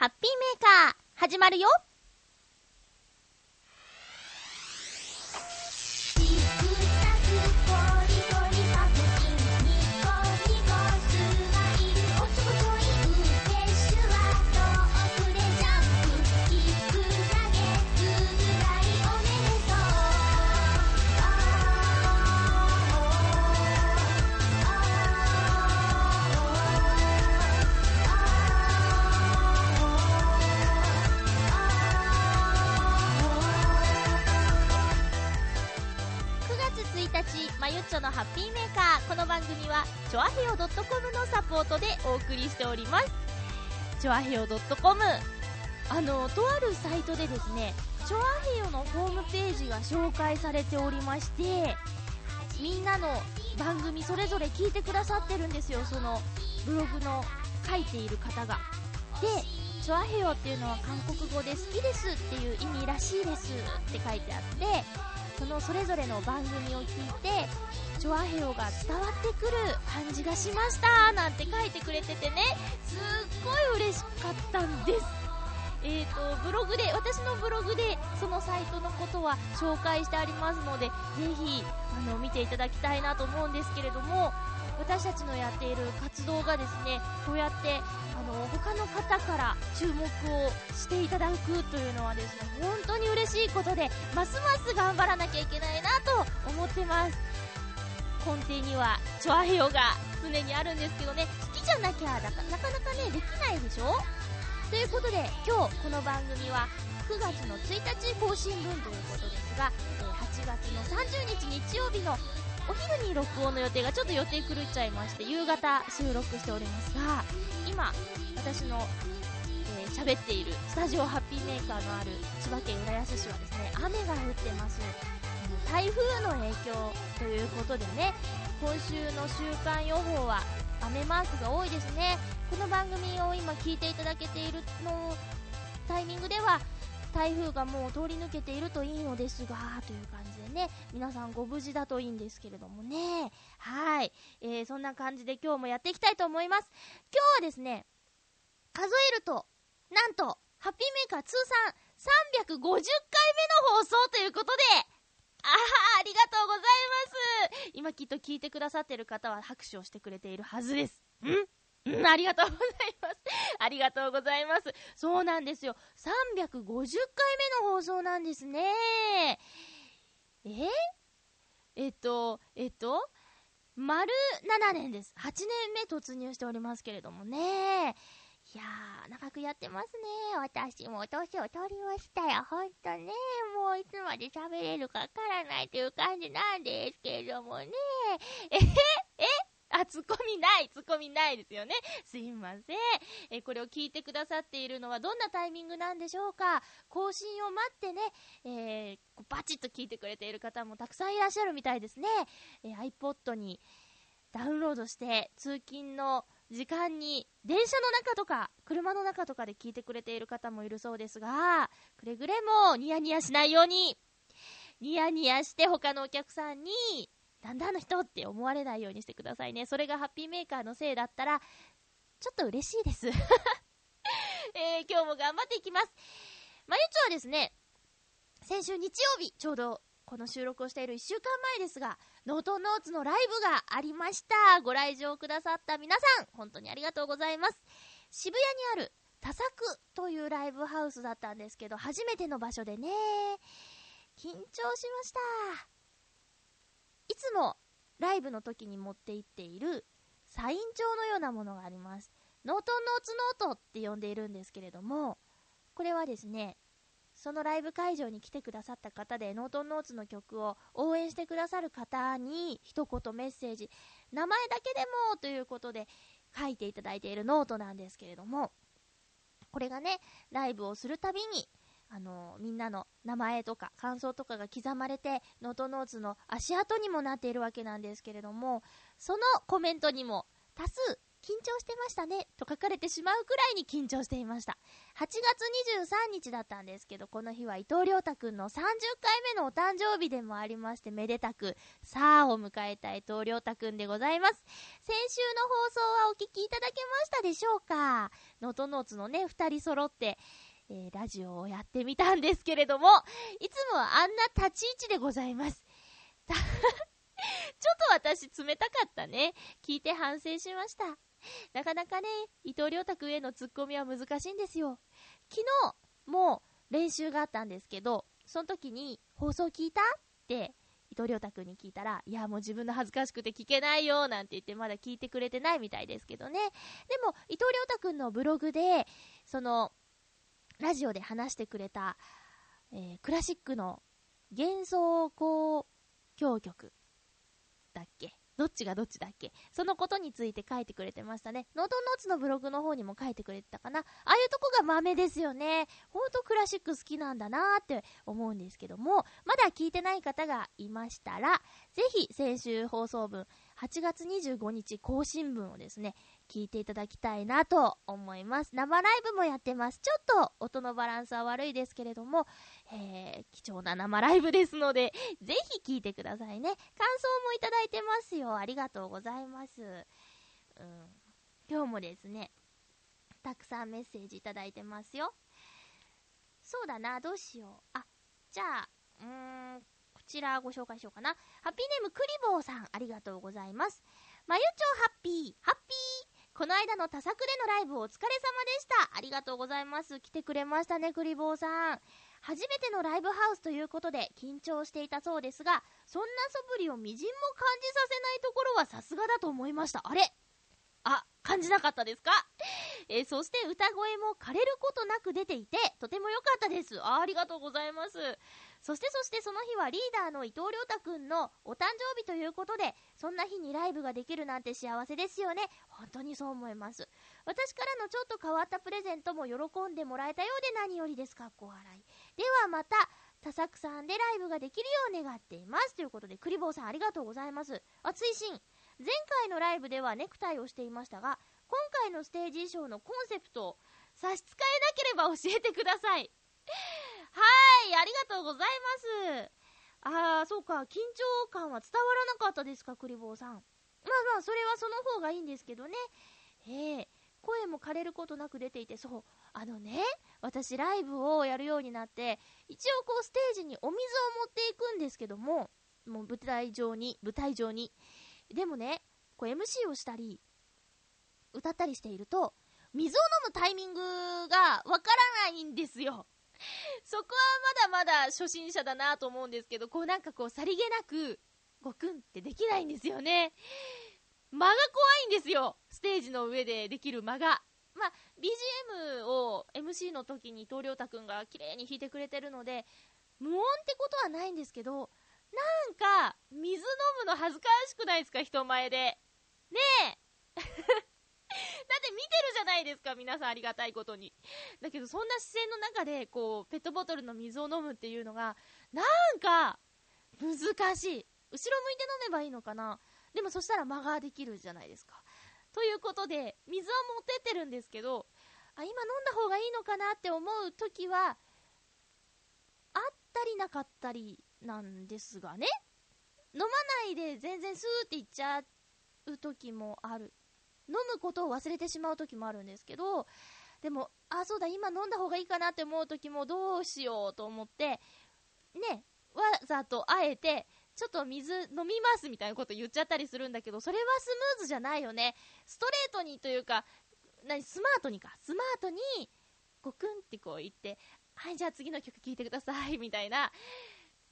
ハッピーメーカー、始まるよ。のハッピーメーカーこの番組はチョアヘヨ .com のサポートでお送りしております。チョアヘヨ .com あのとあるサイトでですねチョアヘヨのホームページが紹介されておりましてみんなの番組それぞれ聞いてくださってるんですよ。そのブログの書いている方が。でチョアヘヨっていうのは韓国語で好きですっていう意味らしいですって書いてあってそのそれぞれの番組を聞いてチョアヘオが伝わってくる感じがしましたなんて書いてくれててね。すっごい嬉しかったんです。えーとブログで私のブログでそのサイトのことは紹介してありますのでぜひあの見ていただきたいなと思うんですけれども私たちのやっている活動がですねこうやってあの他の方から注目をしていただくというのはですね本当に嬉しいことでますます頑張らなきゃいけないなと思ってます。根底にはチョアヘヨが常にあるんですけどね。好きじゃなきゃなかなかねできないでしょ？ということで今日この番組は9月の1日更新分ということですが8月の30日日曜日のお昼に録音の予定がちょっと予定狂っちゃいまして夕方収録しておりますが今私の喋、えー、っているスタジオハッピーメーカーのある千葉県浦安市はですね雨が降ってます。台風の影響ということでね今週の週間予報は雨マークが多いですね。この番組を今聞いていただけているのタイミングでは台風がもう通り抜けているといいのですがという感じでね皆さんご無事だといいんですけれどもね。はい、えー、そんな感じで今日もやっていきたいと思います。今日はですね数えるとなんとハッピーメーカー通算350回目の放送ということでああ、ありがとうございます。今きっと聞いてくださってる方は拍手をしてくれているはずです。んうん、ありがとうございます。ありがとうございます。そうなんですよ。350回目の放送なんですね。え？えっと、えっと、丸7年です。8年目突入しておりますけれどもね。いやー、長くやってますね。私も年を取りましたよ。ほんとね。もういつまで喋れるかわからないという感じなんですけれどもね。ええあ、ツッコミない、ツッコミないですよね。すいません。えこれを聞いてくださっているのはどんなタイミングなんでしょうか更新を待ってね、えー、バチッと聞いてくれている方もたくさんいらっしゃるみたいですね。えー、iPod にダウンロードして通勤の時間に電車の中とか車の中とかで聞いてくれている方もいるそうですがくれぐれもニヤニヤしないようにニヤニヤして他のお客さんにだんだんの人って思われないようにしてくださいね。それがハッピーメーカーのせいだったらちょっと嬉しいです。えー、今日も頑張っていきます。まゆちょはですね先週日曜日ちょうどこの収録をしている1週間前ですが、ノートノーツのライブがありました。ご来場くださった皆さん、本当にありがとうございます。渋谷にある多作というライブハウスだったんですけど、初めての場所でね、緊張しました。いつもライブの時に持って行っているサイン帳のようなものがあります。ノートノーツノートって呼んでいるんですけれども、これはですね、そのライブ会場に来てくださった方で、ノートンノーツの曲を応援してくださる方に一言メッセージ、名前だけでもということで書いていただいているノートなんですけれども、これがね、ライブをするたびに、あのみんなの名前とか感想とかが刻まれて、ノートノーツの足跡にもなっているわけなんですけれども、そのコメントにも多数緊張してましたね、と書かれてしまうくらいに緊張していました。8月23日だったんですけど、この日は伊藤亮太くんの30回目のお誕生日でもありまして、めでたく、さあを迎えた伊藤亮太くんでございます。先週の放送はお聞きいただけましたでしょうか？能登ノーツのね、2人揃って、えー、ラジオをやってみたんですけれども、いつもはあんな立ち位置でございます。ちょっと私冷たかったね。聞いて反省しました。なかなかね、伊藤良太へのツッコミは難しいんですよ。昨日も練習があったんですけど、その時に放送聞いたって伊藤亮太に聞いたら、いや、もう自分の恥ずかしくて聞けないよ、なんて言ってまだ聞いてくれてないみたいですけどね。でも、伊藤亮太のブログで、その、ラジオで話してくれた、えー、クラシックの幻想交響曲だっけどっちがどっちだっけ？そのことについて書いてくれてましたね。ノートノーツのブログの方にも書いてくれてたかな？ああいうとこが豆ですよね。ほんとクラシック好きなんだなーって思うんですけども、まだ聞いてない方がいましたら、ぜひ先週放送分、8月25日更新分をですね、聞いていただきたいなと思います。生ライブもやってます。ちょっと音のバランスは悪いですけれども、えー、貴重な生ライブですので、ぜひ聞いてくださいね。感想もいただいてますよ。ありがとうございます。うん、今日もですね、たくさんメッセージいただいてますよ。そうだな、どうしよう。あ、じゃあ、うーん、こちらご紹介しようかな。ハッピーネームクリボーさん、ありがとうございます。まゆちょハッピー、ハッピー。この間の多作でのライブお疲れ様でした。ありがとうございます。来てくれましたね、クリボーさん。初めてのライブハウスということで緊張していたそうですが、そんな素振りをみじんも感じさせないところはさすがだと思いました。あれ？あ、感じなかったですか？えー、そして歌声も枯れることなく出ていて、とても良かったです。あありがとうございます。そしてそしてその日はリーダーの伊藤亮太くんのお誕生日ということで、そんな日にライブができるなんて幸せですよね。本当にそう思います。私からのちょっと変わったプレゼントも喜んでもらえたようで何よりです。かっこ笑い。ではまた、多作さんでライブができるよう願っています。ということで、クリボーさんありがとうございます。あ、追伸。前回のライブではネクタイをしていましたが、今回のステージ衣装のコンセプトを差し支えなければ教えてください。はい、ありがとうございます。あー、そうか、緊張感は伝わらなかったですか、クリボーさん。まあまあ、それはその方がいいんですけどね。ええ声も枯れることなく出ていて、そう、あのね、私ライブをやるようになって、一応こうステージにお水を持っていくんですけども、もう舞台上に、舞台上に。でもね、こう MC をしたり、歌ったりしていると、水を飲むタイミングがわからないんですよ。そこはまだまだ初心者だなと思うんですけど、こうなんかこうさりげなく、ごくんってできないんですよね。間が怖いんですよ。ステージの上でできる間が。まあ、BGM を MC の時に東良太くんが綺麗に弾いてくれてるので、無音ってことはないんですけど、なんか、水飲むの恥ずかしくないですか？人前で。ねえって見てるじゃないですか、皆さんありがたいことに。だけど、そんな視線の中で、こう、ペットボトルの水を飲むっていうのが、なんか、難しい。後ろ向いて飲めばいいのかなでもそしたら間ができるじゃないですか。ということで、水は持ってってるんですけど、あ、今飲んだ方がいいのかなって思う時は、あったりなかったりなんですがね。飲まないで全然スーっていっちゃう時もある飲むことを忘れてしまう時もあるんですけど、でも、あ、そうだ、今飲んだ方がいいかなって思う時もどうしようと思って、ね、わざとあえて、ちょっと水飲みますみたいなこと言っちゃったりするんだけど、それはスムーズじゃないよね。ストレートにというか、何、スマートにか。スマートに、ごくんってこう言って、はい、じゃあ次の曲聴いてください、みたいな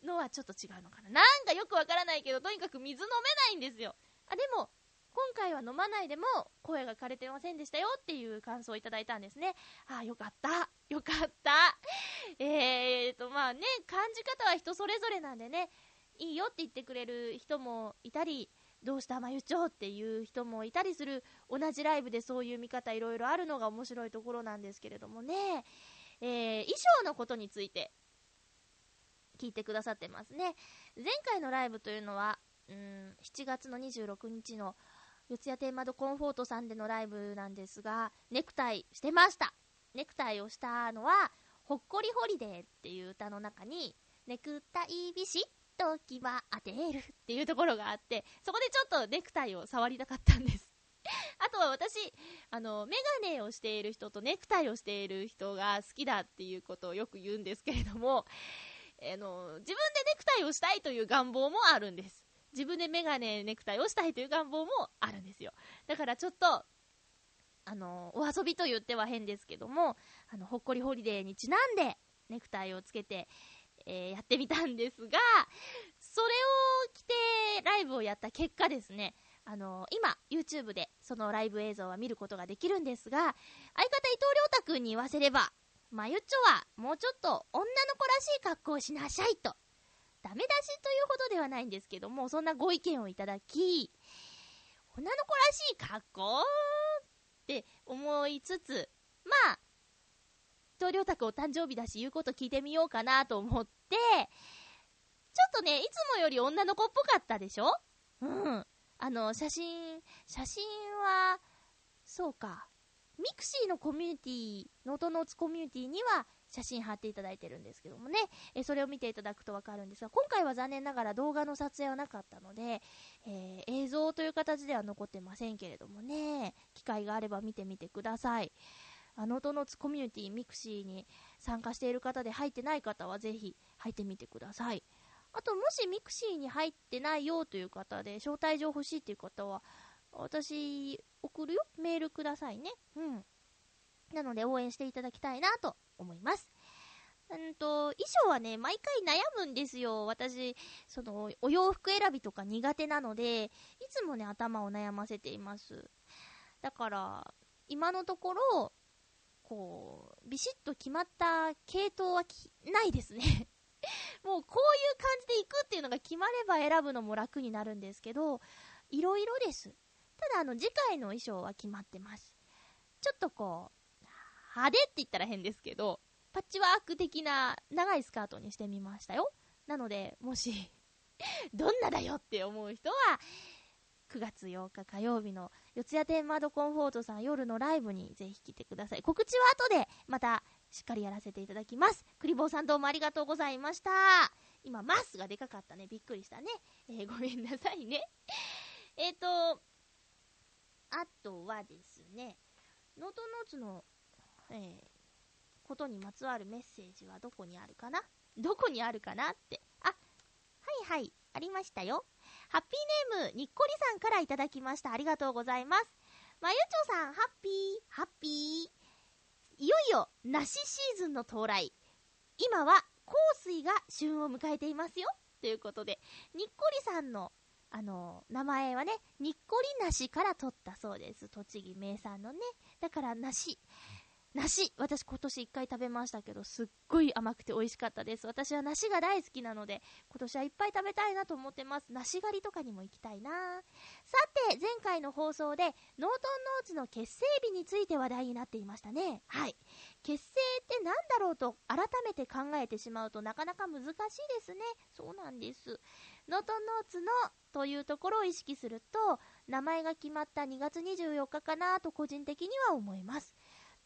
のはちょっと違うのかな。なんかよくわからないけど、とにかく水飲めないんですよ。あ、でも、今回は飲まないでも声が枯れてませんでしたよっていう感想をいただいたんですね。ああ、よかった。よかった。えーと、まあね、感じ方は人それぞれなんでね、いいよって言ってくれる人もいたり、どうしたまゆちょっていう人もいたりする、同じライブでそういう見方いろいろあるのが面白いところなんですけれどもね、えー、衣装のことについて聞いてくださってますね。前回のライブというのは、うん、7月の26日の四谷天窓コンフォートさんでのライブなんですが、ネクタイしてました。ネクタイをしたのは、ほっこりホリデーっていう歌の中に、ネクタイビシッと牙当てるっていうところがあって、そこでちょっとネクタイを触りたかったんです。あとは私、あの、メガネをしている人とネクタイをしている人が好きだっていうことをよく言うんですけれども、あの、自分でネクタイをしたいという願望もあるんです。自分でメガネ、ネクタイをしたいという願望もあるんですよ。だからちょっと、あの、お遊びと言っては変ですけども、あの、ほっこりホリデーにちなんで、ネクタイをつけて、えー、やってみたんですが、それを着てライブをやった結果ですね、あの今、YouTube でそのライブ映像は見ることができるんですが、相方伊藤亮太くんに言わせれば、まゆっちょはもうちょっと女の子らしい格好をしなさいと。ダメ出しというほどではないんですけども、そんなご意見をいただき、女の子らしい格好って思いつつ、まあ、伊藤亮太くんお誕生日だし言うこと聞いてみようかなと思って、ちょっとね、いつもより女の子っぽかったでしょ？うん。あの、写真、写真は、そうか。ミクシーのコミュニティ、ノートノーツコミュニティには写真貼っていただいてるんですけどもね、えそれを見ていただくとわかるんですが、今回は残念ながら動画の撮影はなかったので、えー、映像という形では残ってませんけれどもね、機会があれば見てみてください。あのノートノーツコミュニティ、ミクシーに参加している方で入ってない方はぜひ入ってみてください。あと、もしミクシーに入ってないよという方で、招待状欲しいという方は、私、送るよ。メールくださいね。うん。なので、応援していただきたいなと思います。うんと、衣装はね、毎回悩むんですよ。私、その、お洋服選びとか苦手なので、いつもね、頭を悩ませています。だから、今のところ、こう、ビシッと決まった系統はないですね もうこういう感じで行くっていうのが決まれば選ぶのも楽になるんですけど、いろいろです。ただあの次回の衣装は決まってます。ちょっとこう、派手って言ったら変ですけど、パッチワーク的な長いスカートにしてみましたよ。なので、もし どんなだよって思う人は、9月8日火曜日の四谷天窓コンフォートさん夜のライブにぜひ来てください。告知は後でまたしっかりやらせていただきます。クリボーさんどうもありがとうございました。今、マスがでかかったね。びっくりしたね。えー、ごめんなさいね。えっ、と、あとはですね、ノートノーツの、えー、ことにまつわるメッセージはどこにあるかな？どこにあるかなって。あ、はいはい、ありましたよ。ハッピーネーム、にっこりさんからいただきました。ありがとうございます。まゆちょさん、ハッピー、ハッピー。いよいよ梨シーズンの到来。今は香水が旬を迎えていますよ。ということで、にっこりさんの、あの名前はね、にっこり梨から取ったそうです。栃木名産のね。だから梨。梨、私今年1回食べましたけど、すっごい甘くて美味しかったです。私は梨が大好きなので、今年はいっぱい食べたいなと思ってます。梨狩りとかにも行きたいなさて、前回の放送で、ノートンノーツの結成日について話題になっていましたね。はい。結成って何だろうと改めて考えてしまうとなかなか難しいですね。そうなんです。ノートンノーツのというところを意識すると、名前が決まった2月24日かなと個人的には思います。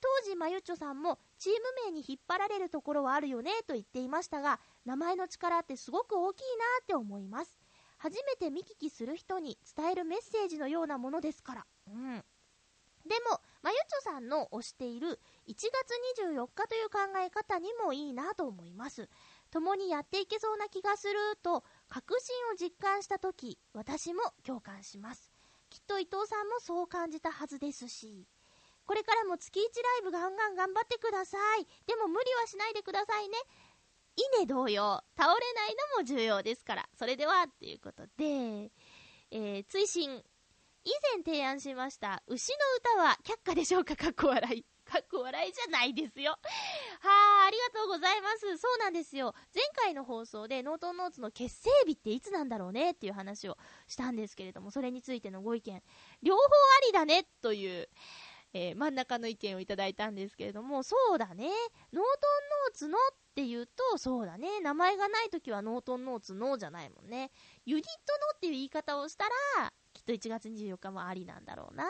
当時まゆちょさんもチーム名に引っ張られるところはあるよねと言っていましたが名前の力ってすごく大きいなって思います。初めて見聞きする人に伝えるメッセージのようなものですから。うん。でもまゆちょさんの推している1月24日という考え方にもいいなと思います。共にやっていけそうな気がすると確信を実感した時私も共感します。きっと伊藤さんもそう感じたはずですし。これからも月1ライブガンガン頑張ってください。でも無理はしないでくださいね。稲同様、倒れないのも重要ですから。それでは、ということで、えー、追伸。以前提案しました、牛の歌は却下でしょうか？かっこ笑い。かっこ笑いじゃないですよ。はあ、ありがとうございます。そうなんですよ。前回の放送でノートンノーツの結成日っていつなんだろうねっていう話をしたんですけれども、それについてのご意見、両方ありだねという、えー、真ん中の意見をいただいたんですけれども、そうだね、ノートンノーツのって言うと、そうだね、名前がないときはノートンノーツのじゃないもんね。ユニットのっていう言い方をしたら、きっと1月24日もありなんだろうな。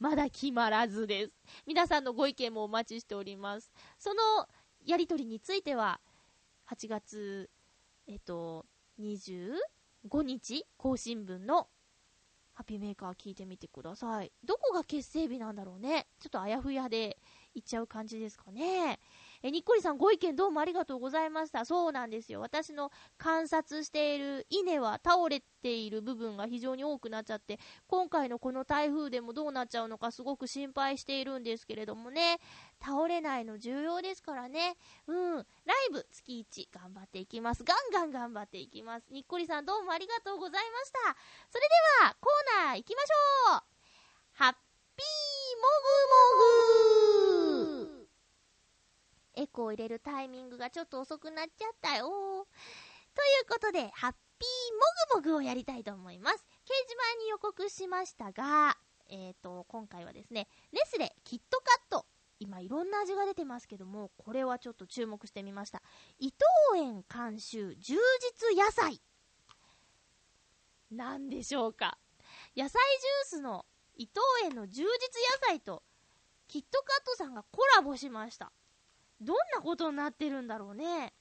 まだ決まらずです。皆さんのご意見もお待ちしております。そのやりとりについては、8月、えっと、25日更新分のハッピーメーカー聞いてみてください。どこが結成日なんだろうね。ちょっとあやふやで行っちゃう感じですかね。え、にっこりさんご意見どうもありがとうございました。そうなんですよ。私の観察している稲は倒れている部分が非常に多くなっちゃって、今回のこの台風でもどうなっちゃうのかすごく心配しているんですけれどもね、倒れないの重要ですからね。うん。ライブ月1頑張っていきます。ガンガン頑張っていきます。にっこりさんどうもありがとうございました。それでは、コーナー行きましょうハッピーもぐもぐエコー入れるタイミングがちょっと遅くなっちゃったよ。ということで、ハッピーもぐもぐをやりたいと思います。掲示板に予告しましたが、えっ、ー、と、今回はですね、ネスレキットカット。今いろんな味が出てますけども、これはちょっと注目してみました。伊藤園監修充実野菜。なんでしょうか。野菜ジュースの伊藤園の充実野菜とキットカットさんがコラボしました。どんなことになってるんだろうね。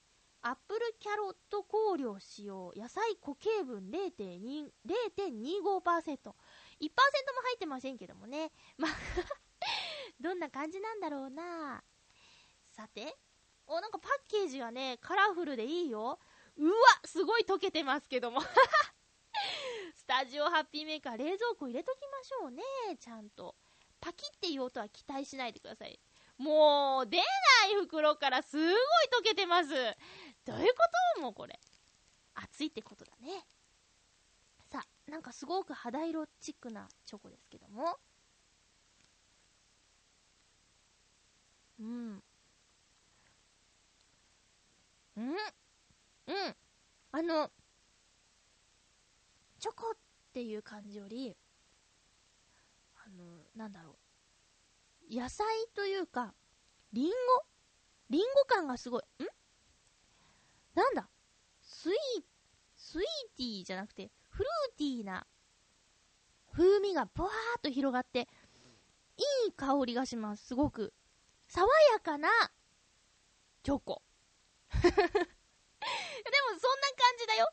アップルキャロット香料使用、野菜固形分0.25%。1%も入ってませんけどもね。ま どんな感じなんだろうな。さて、お、なんかパッケージがね、カラフルでいいよ。うわすごい溶けてますけども スタジオハッピーメーカー冷蔵庫入れときましょうね。ちゃんと。パキって言おうとは期待しないでください。もう、出ない袋からすごい溶けてます。どういうこと？もうこれ。熱いってことだね。さあ、なんかすごく肌色チックなチョコですけども。うん。うんうん。あの、チョコっていう感じより、あの、なんだろう。野菜というか、リンゴ？リンゴ感がすごい。ん？なんだ？スイー、スイーティーじゃなくて、フルーティーな風味がブワーっと広がって、いい香りがします。すごく。爽やかなチョコ。でもそんな感じだよ。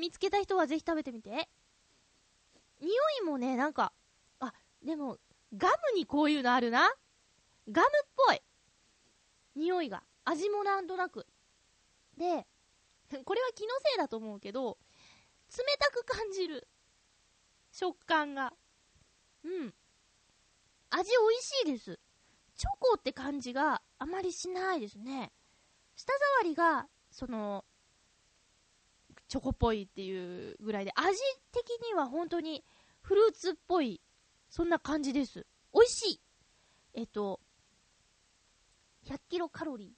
見つけた人はぜひ食べてみて。匂いもね、なんか、あ、でも、ガムにこういうのあるな。ガムっぽい。匂いが。味もなんとなく。で、これは気のせいだと思うけど、冷たく感じる。食感が。うん。味美味しいです。チョコって感じがあまりしないですね。舌触りが、その、チョコっぽいっていうぐらいで、味的には本当にフルーツっぽいそんな感じです。美味しい。えっと、100キロカロリ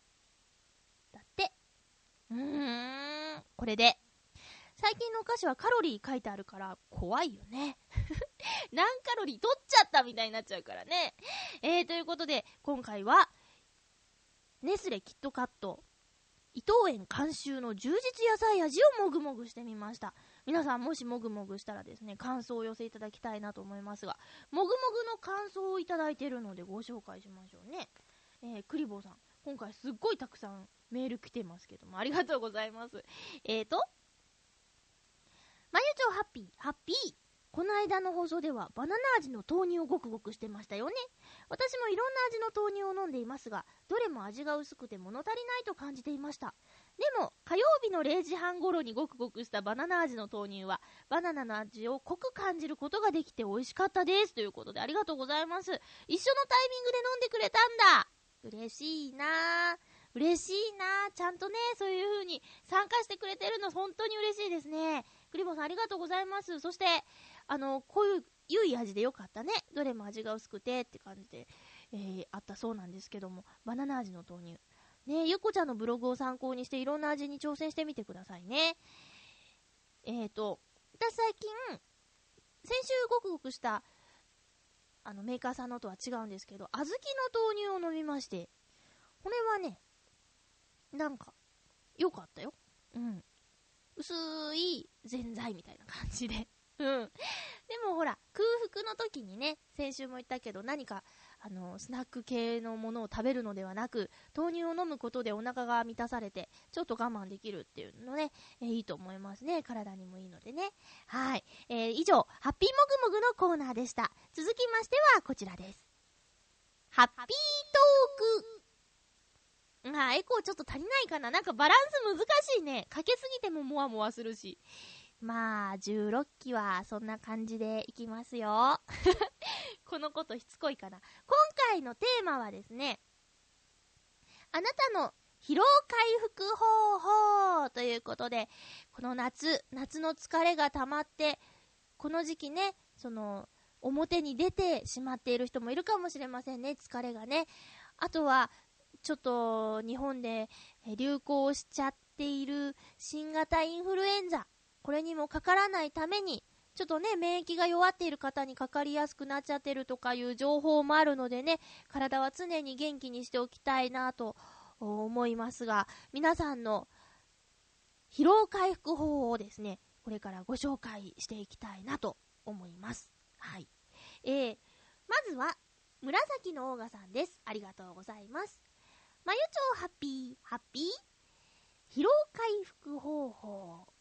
ー。だって。うーん、これで。最近のお菓子はカロリー書いてあるから怖いよね。何カロリー取っちゃったみたいになっちゃうからね。えー、ということで、今回は、ネスレキットカット、伊藤園監修の充実野菜味をもぐもぐしてみました。皆さんもしもぐもぐしたらですね、感想をお寄せいただきたいなと思いますが、もぐもぐの感想をいただいているのでご紹介しましょうね。えー、クリボーさん、今回すっごいたくさんメール来てますけども、ありがとうございます。えーと、まゆちょハッピー、ハッピー。この間の放送ではバナナ味の豆乳をごくごくしてましたよね。私もいろんな味の豆乳を飲んでいますが、どれも味が薄くて物足りないと感じていました。でも、火曜日の0時半頃にごくごくしたバナナ味の豆乳は、バナナの味を濃く感じることができて美味しかったです。ということで、ありがとうございます。一緒のタイミングで飲んでくれたんだ。嬉しいな嬉しいなちゃんとね、そういう風に参加してくれてるの、本当に嬉しいですね。クリボさんありがとうございます。そして、あの、こういう、良い味でよかったね。どれも味が薄くてって感じで、えー、あったそうなんですけども、バナナ味の豆乳。ねゆこちゃんのブログを参考にしていろんな味に挑戦してみてくださいね。えっ、ー、と、私最近、先週ごくごくした、あの、メーカーさんのとは違うんですけど、小豆の豆乳を飲みまして、これはね、なんか、良かったよ。うん。薄いぜんざいみたいな感じでうん。でもほら、空腹の時にね、先週も言ったけど、何か、あの、スナック系のものを食べるのではなく、豆乳を飲むことでお腹が満たされて、ちょっと我慢できるっていうのね、え、いいと思いますね。体にもいいのでね。はい。えー、以上、ハッピーもぐもぐのコーナーでした。続きましては、こちらです。ハッピートークあ、エコーちょっと足りないかななんかバランス難しいね。かけすぎてももわもわするし。まあ、16期はそんな感じでいきますよ。このことしつこいかな。今回のテーマはですね、あなたの疲労回復方法ということで、この夏、夏の疲れが溜まって、この時期ね、その、表に出てしまっている人もいるかもしれませんね、疲れがね。あとは、ちょっと日本で流行しちゃっている新型インフルエンザ。これにもかからないために、ちょっとね、免疫が弱っている方にかかりやすくなっちゃってるとかいう情報もあるのでね、体は常に元気にしておきたいなと思いますが、皆さんの疲労回復法をですね、これからご紹介していきたいなと思います。はい。えー、まずは、紫のオーガさんです。ありがとうございます。まゆちょうハッピー、ハッピー疲労回復方法。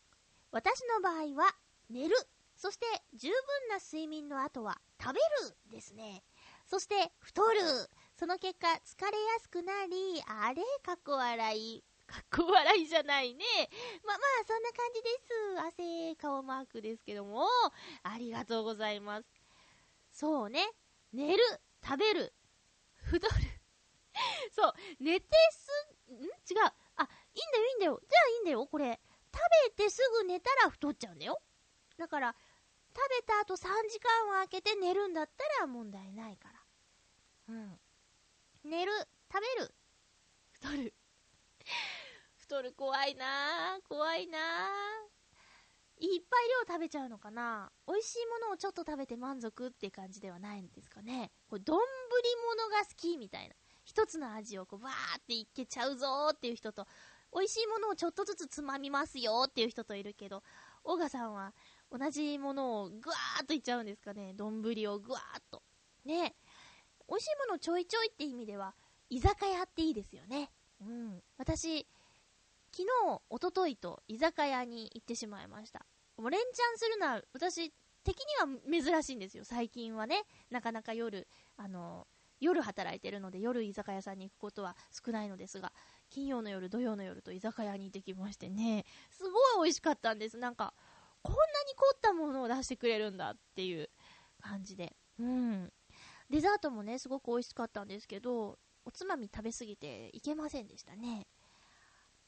私の場合は、寝る。そして、十分な睡眠の後は、食べるですね。そして、太る。その結果、疲れやすくなり、あれ？かっこ笑い。かっこ笑いじゃないね。ま、まあ、そんな感じです。汗、顔マークですけども、ありがとうございます。そうね。寝る、食べる、太る。そう、寝てす、ん？違う。あ、いいんだよ、いいんだよ。じゃあいいんだよ、これ。食べてすぐ寝たら太っちゃうんだよ。だから、食べた後3時間を空けて寝るんだったら問題ないから。うん。寝る、食べる、太る。太る怖いな怖いないっぱい量食べちゃうのかな美味しいものをちょっと食べて満足って感じではないんですかねこれ、丼物が好きみたいな。一つの味をこう、わーっていけちゃうぞーっていう人と、美味しいものをちょっとずつつまみますよっていう人といるけど、オガさんは同じものをぐわーっといっちゃうんですかね。丼をぐわーっと。ね美味しいものちょいちょいって意味では、居酒屋っていいですよね。うん。私、昨日、おとといと居酒屋に行ってしまいました。もう連チャンするのは、私、的には珍しいんですよ。最近はね。なかなか夜、あの、夜働いてるので夜居酒屋さんに行くことは少ないのですが、金曜の夜、土曜の夜と居酒屋に行ってきましてね、すごい美味しかったんです。なんか、こんなに凝ったものを出してくれるんだっていう感じで。うん。デザートもね、すごく美味しかったんですけど、おつまみ食べすぎていけませんでしたね。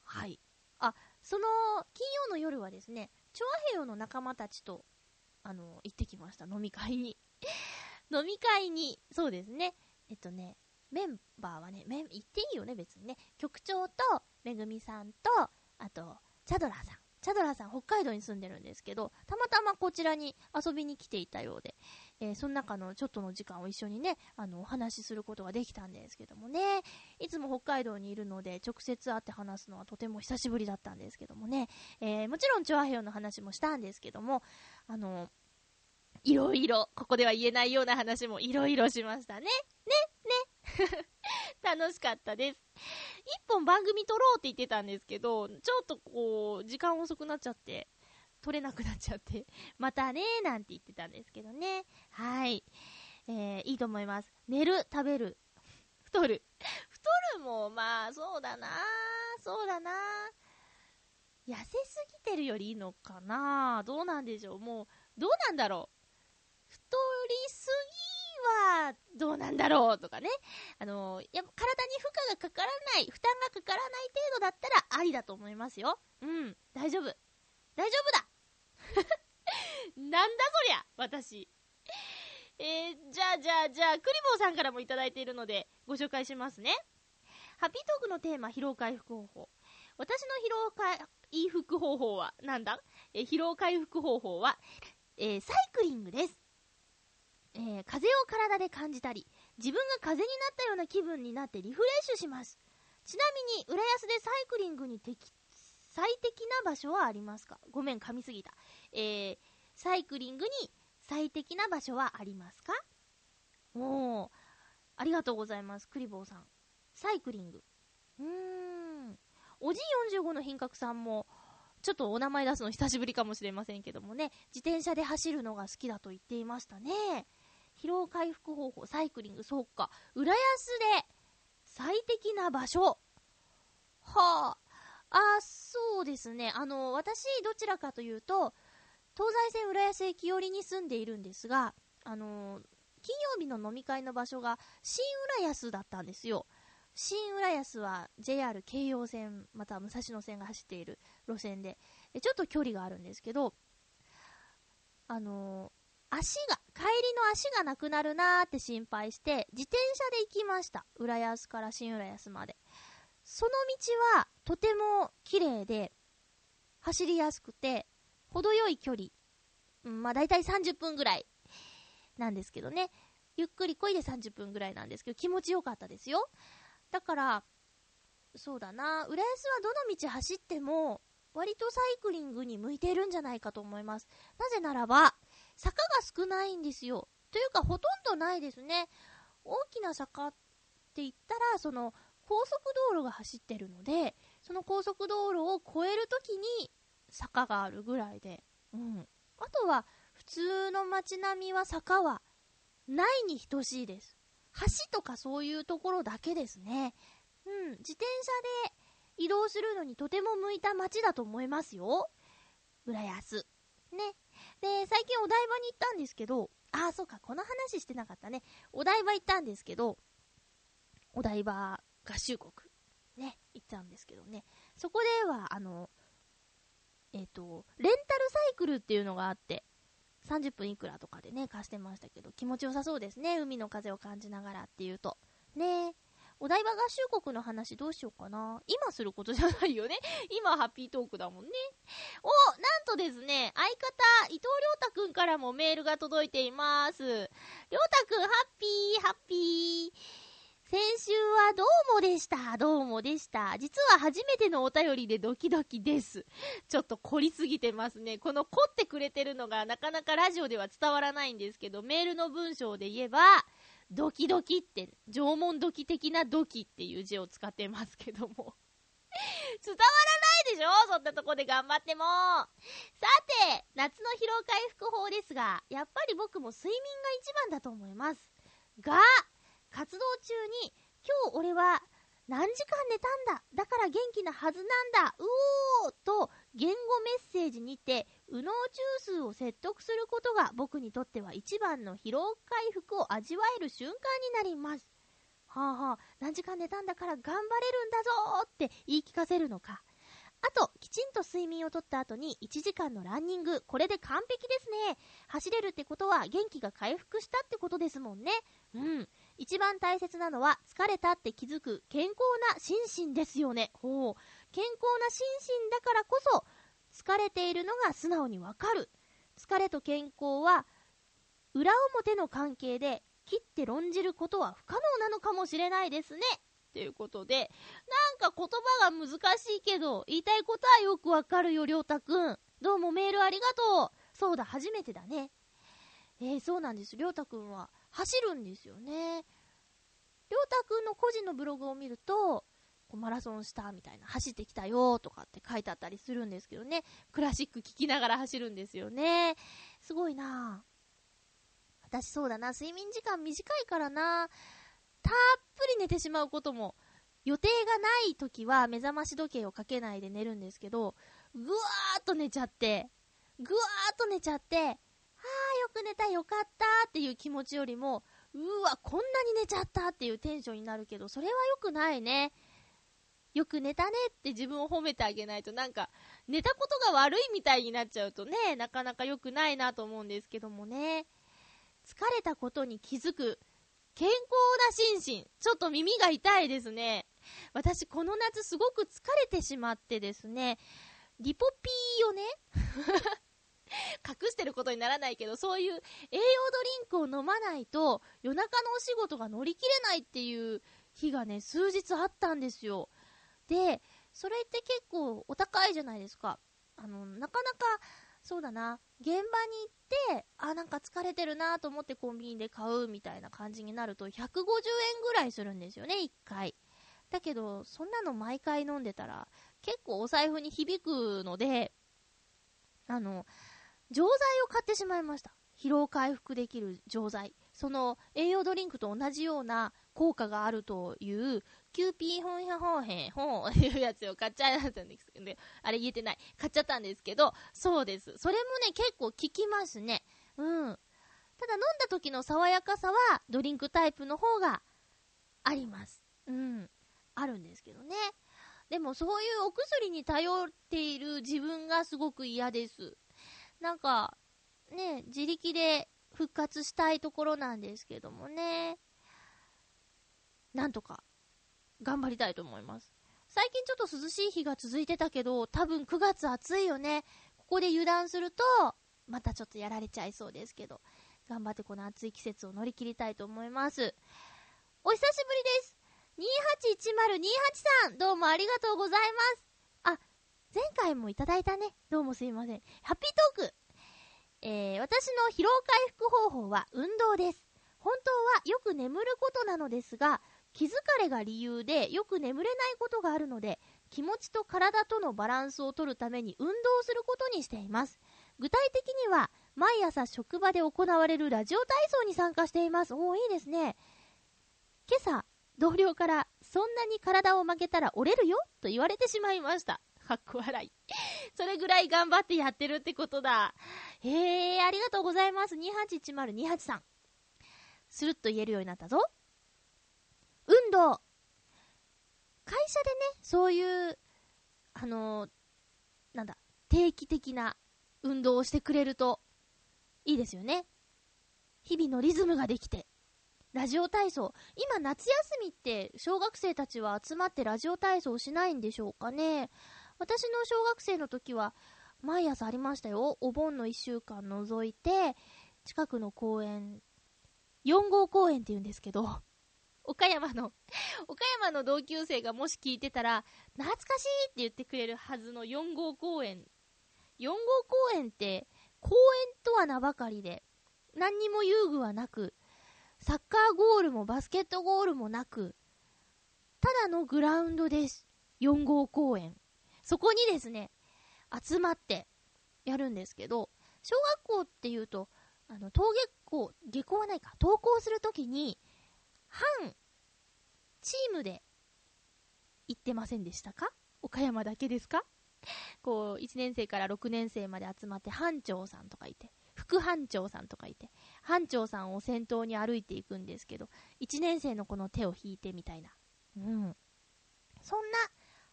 はい。あ、その、金曜の夜はですね、チョアヘヨの仲間たちと、あの、行ってきました。飲み会に。飲み会に、そうですね。えっとね、メンバーはね、メン、言っていいよね、別にね。局長と、めぐみさんと、あと、チャドラーさん。チャドラーさん、北海道に住んでるんですけど、たまたまこちらに遊びに来ていたようで、えー、その中のちょっとの時間を一緒にね、あの、お話しすることができたんですけどもね、いつも北海道にいるので、直接会って話すのはとても久しぶりだったんですけどもね、えー、もちろん、チョアヘヨの話もしたんですけども、あの、いろいろ、ここでは言えないような話もいろいろしましたね。ね、ね。楽しかったです。一本番組撮ろうって言ってたんですけど、ちょっとこう、時間遅くなっちゃって、撮れなくなっちゃって、またねーなんて言ってたんですけどね。はい。えー、いいと思います。寝る、食べる、太る。太るも、まあ、そうだなそうだな痩せすぎてるよりいいのかなどうなんでしょうもう、どうなんだろう太りすぎはどうなんだろうとかね。あのや体に負荷がかからない、負担がかからない程度だったらありだと思いますよ。うん、大丈夫。大丈夫だ なんだそりゃ、私。えー、じゃあじゃあじゃあ、クリボーさんからもいただいているので、ご紹介しますね。ハピートークのテーマ、疲労回復方法。私の疲労回復方法は、なんだ？え疲労回復方法は、えー、サイクリングです。えー、風を体で感じたり、自分が風になったような気分になってリフレッシュします。ちなみに、浦安でサイクリングに適最適な場所はありますか？ごめん、噛みすぎた。えー、サイクリングに最適な場所はありますか？おー、ありがとうございます、クリボーさん。サイクリング。うーん。おじ45の品格さんも、ちょっとお名前出すの久しぶりかもしれませんけどもね、自転車で走るのが好きだと言っていましたね。疲労回復方法、サイクリング、そうか。浦安で最適な場所。はあ。あ、そうですね。あの、私、どちらかというと、東西線浦安駅寄りに住んでいるんですが、あの金曜日の飲み会の場所が新浦安だったんですよ。新浦安は JR 京葉線、また武蔵野線が走っている路線で、ちょっと距離があるんですけど、あのー、足が、帰りの足がなくなるなーって心配して、自転車で行きました。浦安から新浦安まで。その道はとても綺麗で、走りやすくて、程よい距離。うん、まあ大体30分ぐらいなんですけどね。ゆっくりこいで30分ぐらいなんですけど、気持ちよかったですよ。だから、そうだな、浦安はどの道走っても、割とサイクリングに向いているんじゃないかと思います。なぜならば、坂が少ないんですよ。というか、ほとんどないですね。大きな坂って言ったら、その、高速道路が走ってるので、その高速道路を越えるときに坂があるぐらいで、うん。あとは、普通の街並みは坂はないに等しいです。橋とかそういうところだけですね。うん、自転車で移動するのにとても向いた街だと思いますよ。浦安。ね。で、最近お台場に行ったんですけど、あ、そうか、この話してなかったね。お台場行ったんですけど、お台場合衆国、ね、行ったんですけどね。そこでは、あの、えっ、ー、と、レンタルサイクルっていうのがあって、30分いくらとかでね、貸してましたけど、気持ちよさそうですね。海の風を感じながらっていうと。ねお台場合衆国の話どうしようかな。今することじゃないよね。今ハッピートークだもんね。お、なんとですね、相方、伊藤良太くんからもメールが届いています。良太くん、ハッピー、ハッピー。先週はどうもでした。どうもでした。実は初めてのお便りでドキドキです。ちょっと凝りすぎてますね。この凝ってくれてるのがなかなかラジオでは伝わらないんですけど、メールの文章で言えば、ドキドキって、縄文ドキ的なドキっていう字を使ってますけども。伝わらないでしょ？そんなとこで頑張っても。さて、夏の疲労回復法ですが、やっぱり僕も睡眠が一番だと思います。が、活動中に、今日俺は何時間寝たんだ？だから元気なはずなんだうおーと言語メッセージにて右脳中枢を説得することが僕にとっては一番の疲労回復を味わえる瞬間になります。はあはあ、何時間寝たんだから頑張れるんだぞーって言い聞かせるのか。あと、きちんと睡眠をとった後に1時間のランニング。これで完璧ですね。走れるってことは元気が回復したってことですもんね。うん。一番大切なのは疲れたって気づく健康な心身ですよね。ほう。健康な心身だからこそ疲れているのが素直にわかる。疲れと健康は裏表の関係で切って論じることは不可能なのかもしれないですね。ということで、なんか言葉が難しいけど、言いたいことはよくわかるよ、りょうたくん。どうもメールありがとう。そうだ、初めてだね。えー、そうなんです。りょうたくんは走るんですよね。りょうたくんの個人のブログを見ると、こうマラソンしたみたいな、走ってきたよとかって書いてあったりするんですけどね、クラシック聴きながら走るんですよね。すごいな私そうだな、睡眠時間短いからなたっぷり寝てしまうことも、予定がない時は目覚まし時計をかけないで寝るんですけど、ぐわーっと寝ちゃって、ぐわーっと寝ちゃって、よく寝た、よかったっていう気持ちよりも、うわ、こんなに寝ちゃったっていうテンションになるけど、それは良くないね。よく寝たねって自分を褒めてあげないと、なんか、寝たことが悪いみたいになっちゃうとね、なかなか良くないなと思うんですけどもね。疲れたことに気づく、健康な心身。ちょっと耳が痛いですね。私、この夏すごく疲れてしまってですね、リポピーをね 隠してることにならないけど、そういう栄養ドリンクを飲まないと夜中のお仕事が乗り切れないっていう日がね、数日あったんですよ。で、それって結構お高いじゃないですか。あの、なかなかそうだな、現場に行って、あ、なんか疲れてるなと思ってコンビニで買うみたいな感じになると、150円ぐらいするんですよね、1回。だけど、そんなの毎回飲んでたら、結構お財布に響くので、あの、錠剤を買ってしまいました。疲労回復できる錠剤。その栄養ドリンクと同じような効果があるという、キューピーホンヤホンヘンホンいうやつを買っちゃったんですけど、あれ言えてない。買っちゃったんですけど、そうです。それもね、結構効きますね。うん。ただ飲んだ時の爽やかさはドリンクタイプの方があります。うん。あるんですけどね。でもそういうお薬に頼っている自分がすごく嫌です。なんか、ね、自力で復活したいところなんですけどもね。なんとか、頑張りたいと思います。最近ちょっと涼しい日が続いてたけど、多分9月暑いよね。ここで油断すると、またちょっとやられちゃいそうですけど、頑張ってこの暑い季節を乗り切りたいと思います。お久しぶりです。281028さん、どうもありがとうございます。あ、前回もいただいたね。どうもすいません。ハッピートーク。えー、私の疲労回復方法は運動です。本当はよく眠ることなのですが、気疲れが理由でよく眠れないことがあるので、気持ちと体とのバランスを取るために運動することにしています。具体的には、毎朝職場で行われるラジオ体操に参加しています。おー、いいですね。今朝、同僚から、そんなに体を曲げたら折れるよと言われてしまいました。かっこ笑い。それぐらい頑張ってやってるってことだ。へえ、ありがとうございます。281028さん。スルッと言えるようになったぞ。運動。会社でね、そういう、あのー、なんだ、定期的な運動をしてくれるといいですよね。日々のリズムができて、ラジオ体操。今夏休みって小学生たちは集まってラジオ体操しないんでしょうかね。私の小学生の時は毎朝ありましたよ。お盆の1週間除いて、近くの公園、4号公園って言うんですけど、岡山の 岡山の同級生がもし聞いてたら、懐かしいって言ってくれるはずの4号公園。4号公園って、公園とは名ばかりで、何にも遊具はなく、サッカーゴールもバスケットゴールもなく、ただのグラウンドです。4号公園。そこにですね、集まってやるんですけど、小学校っていうと、あの、登下校、下校はないか、登校するときに、半、チームで行ってませんでしたか？岡山だけですか？こう、1年生から6年生まで集まって班長さんとかいて、副班長さんとかいて、班長さんを先頭に歩いていくんですけど、1年生の子の手を引いてみたいな。うん。そんな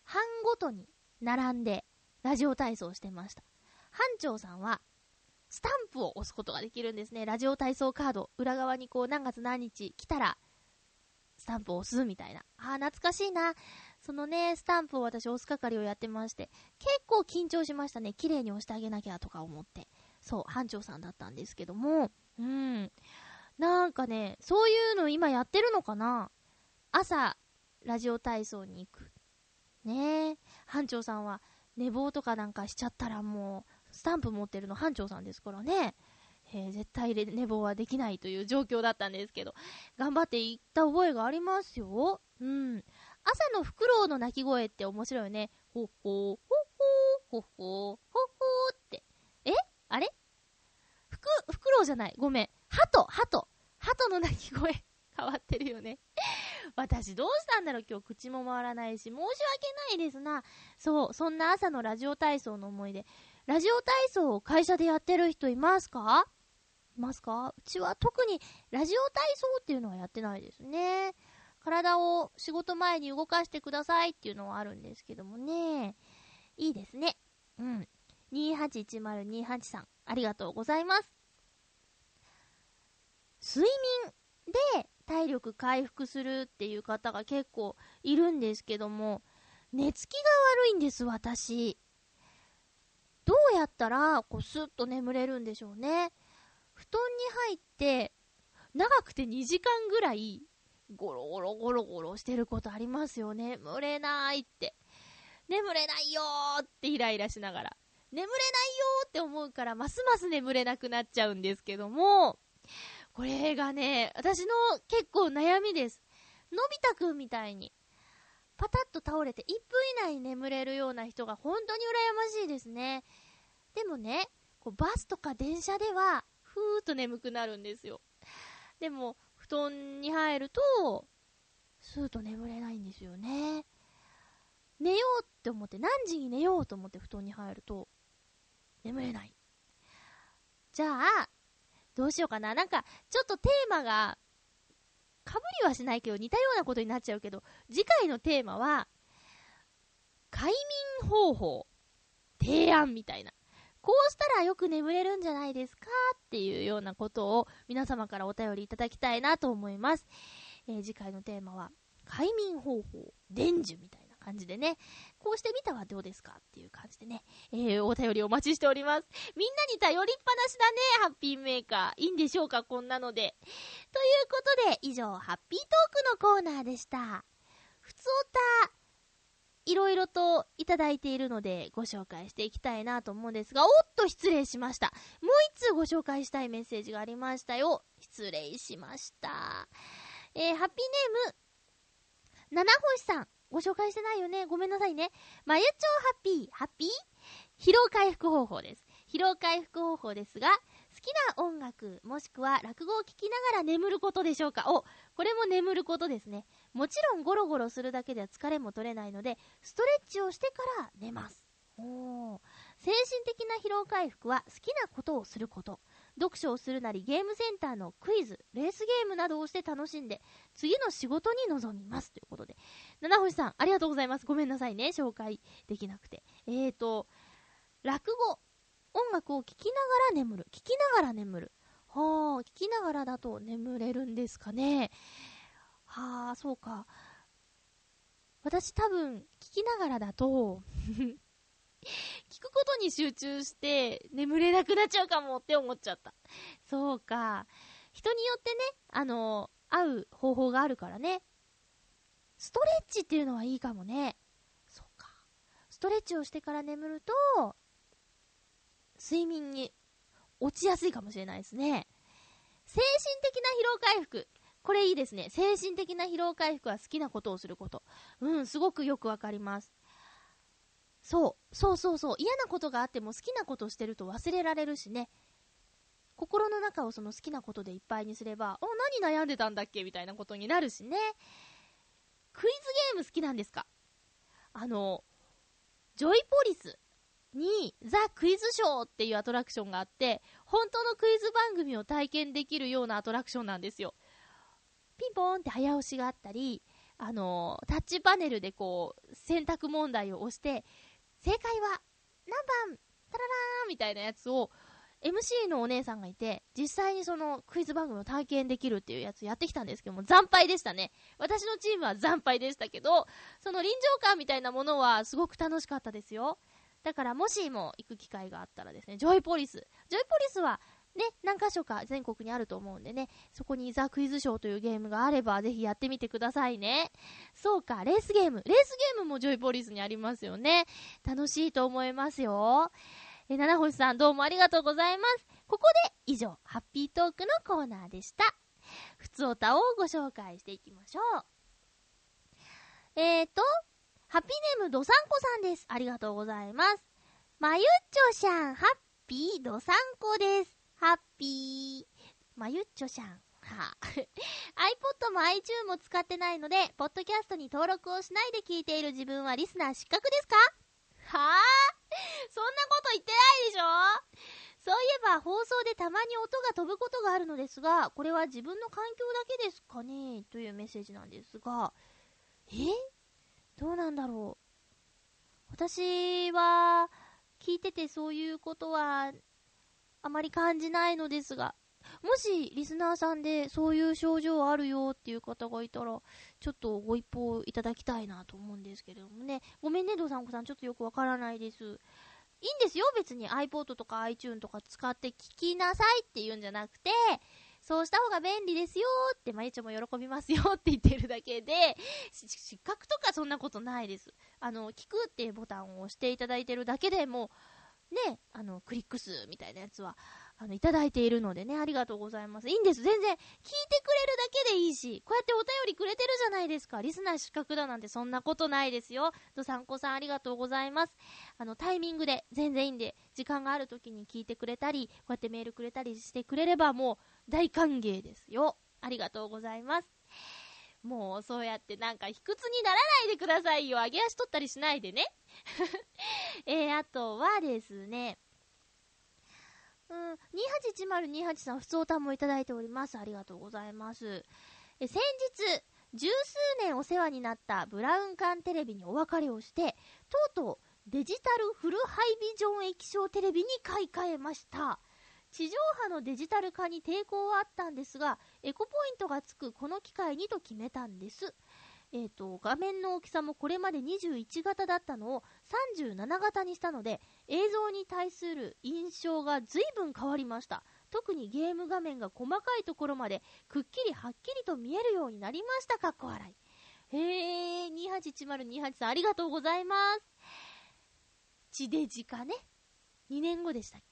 班ごとに並んでラジオ体操してました。班長さんは、スタンプを押すことができるんですね。ラジオ体操カード。裏側にこう何月何日来たら、スタンプを押すみたいな。ああ、懐かしいな。そのね、スタンプを私押す係をやってまして、結構緊張しましたね。綺麗に押してあげなきゃとか思って。そう、班長さんだったんですけども、うん。なんかね、そういうの今やってるのかな朝、ラジオ体操に行く。ねえ、班長さんは寝坊とかなんかしちゃったらもう、スタンプ持ってるの班長さんですからね。えー、絶対寝坊はできないという状況だったんですけど、頑張って行った覚えがありますよ。うん。朝のフクロウの鳴き声って面白いよね。ほっほー、ほほー、ほほー、ほほーって。え？あれ？ふく、フクロウじゃない。ごめん。ハト、ハト。ハトの鳴き声。変わってるよね。私どうしたんだろう？今日口も回らないし、申し訳ないですな。そう、そんな朝のラジオ体操の思い出。ラジオ体操を会社でやってる人いますか？ますか？うちは特にラジオ体操っていうのはやってないですね。体を仕事前に動かしてくださいっていうのはあるんですけどもね。いいですね。うん。281028さん、ありがとうございます。睡眠で体力回復するっていう方が結構いるんですけども、寝つきが悪いんです、私。どうやったら、こう、スッと眠れるんでしょうね。布団に入って、長くて2時間ぐらい、ゴロゴロゴロゴロしてることありますよね。眠れないって。眠れないよーってイライラしながら。眠れないよーって思うから、ますます眠れなくなっちゃうんですけども、これがね、私の結構悩みです。のび太くんみたいに、パタッと倒れて1分以内に眠れるような人が本当に羨ましいですね。でもね、こうバスとか電車では、ふーっと眠くなるんですよ。でも、布団に入ると、スーッと眠れないんですよね。寝ようって思って、何時に寝ようと思って布団に入ると、眠れない。じゃあ、どうしようかな。なんか、ちょっとテーマが、かぶりはしないけど、似たようなことになっちゃうけど、次回のテーマは、快眠方法、提案みたいな。こうしたらよく眠れるんじゃないですかっていうようなことを皆様からお便りいただきたいなと思います。えー、次回のテーマは、快眠方法、伝授みたいな感じでね、こうしてみたはどうですかっていう感じでね、えー、お便りお待ちしております。みんなに頼りっぱなしだね、ハッピーメーカー。いいんでしょうか、こんなので。ということで、以上、ハッピートークのコーナーでした。ふつおた、いろいろといただいているのでご紹介していきたいなと思うんですが、おっと失礼しました。もう一通ご紹介したいメッセージがありましたよ。失礼しました。えー、ハッピーネーム、七星さん。ご紹介してないよね。ごめんなさいね。まゆちょハッピー、ハッピー？疲労回復方法です。疲労回復方法ですが、好きな音楽、もしくは落語を聴きながら眠ることでしょうか？お、これも眠ることですね。もちろんゴロゴロするだけでは疲れも取れないので、ストレッチをしてから寝ます。お精神的な疲労回復は好きなことをすること。読書をするなりゲームセンターのクイズ、レースゲームなどをして楽しんで、次の仕事に臨みます。ということで。七星さん、ありがとうございます。ごめんなさいね。紹介できなくて。えーと、落語、音楽を聴きながら眠る。聴きながら眠る。はあ、聴きながらだと眠れるんですかね。はあ、そうか。私多分、聞きながらだと 聞くことに集中して眠れなくなっちゃうかもって思っちゃった。そうか。人によってね、あの、合う方法があるからね。ストレッチっていうのはいいかもね。そうか。ストレッチをしてから眠ると、睡眠に落ちやすいかもしれないですね。精神的な疲労回復。これいいですね。精神的な疲労回復は好きなことをすること。うん、すごくよくわかります。そう、そうそうそう、嫌なことがあっても好きなことをしてると忘れられるしね。心の中をその好きなことでいっぱいにすれば、お、何悩んでたんだっけ？みたいなことになるしね。クイズゲーム好きなんですか？あの、ジョイポリスにザ・クイズショーっていうアトラクションがあって、本当のクイズ番組を体験できるようなアトラクションなんですよ。ピンポーンって早押しがあったり、あの、タッチパネルでこう、選択問題を押して、正解は何番タララーンみたいなやつを MC のお姉さんがいて、実際にそのクイズ番組を体験できるっていうやつやってきたんですけども、惨敗でしたね。私のチームは惨敗でしたけど、その臨場感みたいなものはすごく楽しかったですよ。だからもしも行く機会があったらですね、ジョイポリス。ジョイポリスはね、何箇所か全国にあると思うんでね、そこにザ・クイズショーというゲームがあれば、ぜひやってみてくださいね。そうか、レースゲーム。レースゲームもジョイポリスにありますよね。楽しいと思いますよ。え、七星さんどうもありがとうございます。ここで以上、ハッピートークのコーナーでした。ふつおたをご紹介していきましょう。えーと、ハッピーネームドサンコさんです。ありがとうございます。まゆっちょしゃん、ハッピードサンコです。ハッピー。まゆっちょしゃん。は。iPod も iTune も使ってないので、ポッドキャストに登録をしないで聞いている自分はリスナー失格ですか？はぁそんなこと言ってないでしょ？そういえば放送でたまに音が飛ぶことがあるのですが、これは自分の環境だけですかね？というメッセージなんですが、え？どうなんだろう。私は、聞いててそういうことはあまり感じないのですが、もしリスナーさんでそういう症状あるよっていう方がいたら、ちょっとご一報いただきたいなと思うんですけれどもね。ごめんね、ドサンコさん。ちょっとよくわからないです。いいんですよ、別に iPod とか iTune とか使って聞きなさいって言うんじゃなくて、そうした方が便利ですよって、まゆちょも喜びますよって言ってるだけで、失格とかそんなことないです。あの、聞くっていうボタンを押していただいてるだけでもね、あの、クリック数みたいなやつは、あの、いただいているのでね、ありがとうございます。いいんです。全然、聞いてくれるだけでいいし、こうやってお便りくれてるじゃないですか。リスナー資格だなんてそんなことないですよ。どさんこさんありがとうございます。あの、タイミングで全然いいんで、時間がある時に聞いてくれたり、こうやってメールくれたりしてくれればもう大歓迎ですよ。ありがとうございます。もうそうやってなんか卑屈にならないでくださいよ。上げ足取ったりしないでね。えー、あとはですね、うん、281028さん、普通歌もいただいております。ありがとうございます。え先日、十数年お世話になったブラウン管テレビにお別れをして、とうとうデジタルフルハイビジョン液晶テレビに買い替えました。地上波のデジタル化に抵抗はあったんですが、エコポイントがつくこの機会にと決めたんです。えっ、ー、と、画面の大きさもこれまで21型だったのを37型にしたので、映像に対する印象が随分変わりました。特にゲーム画面が細かいところまでくっきりはっきりと見えるようになりました。かっこ笑い。へえ、281028さんありがとうございます。地デジかね。2年後でしたっけ？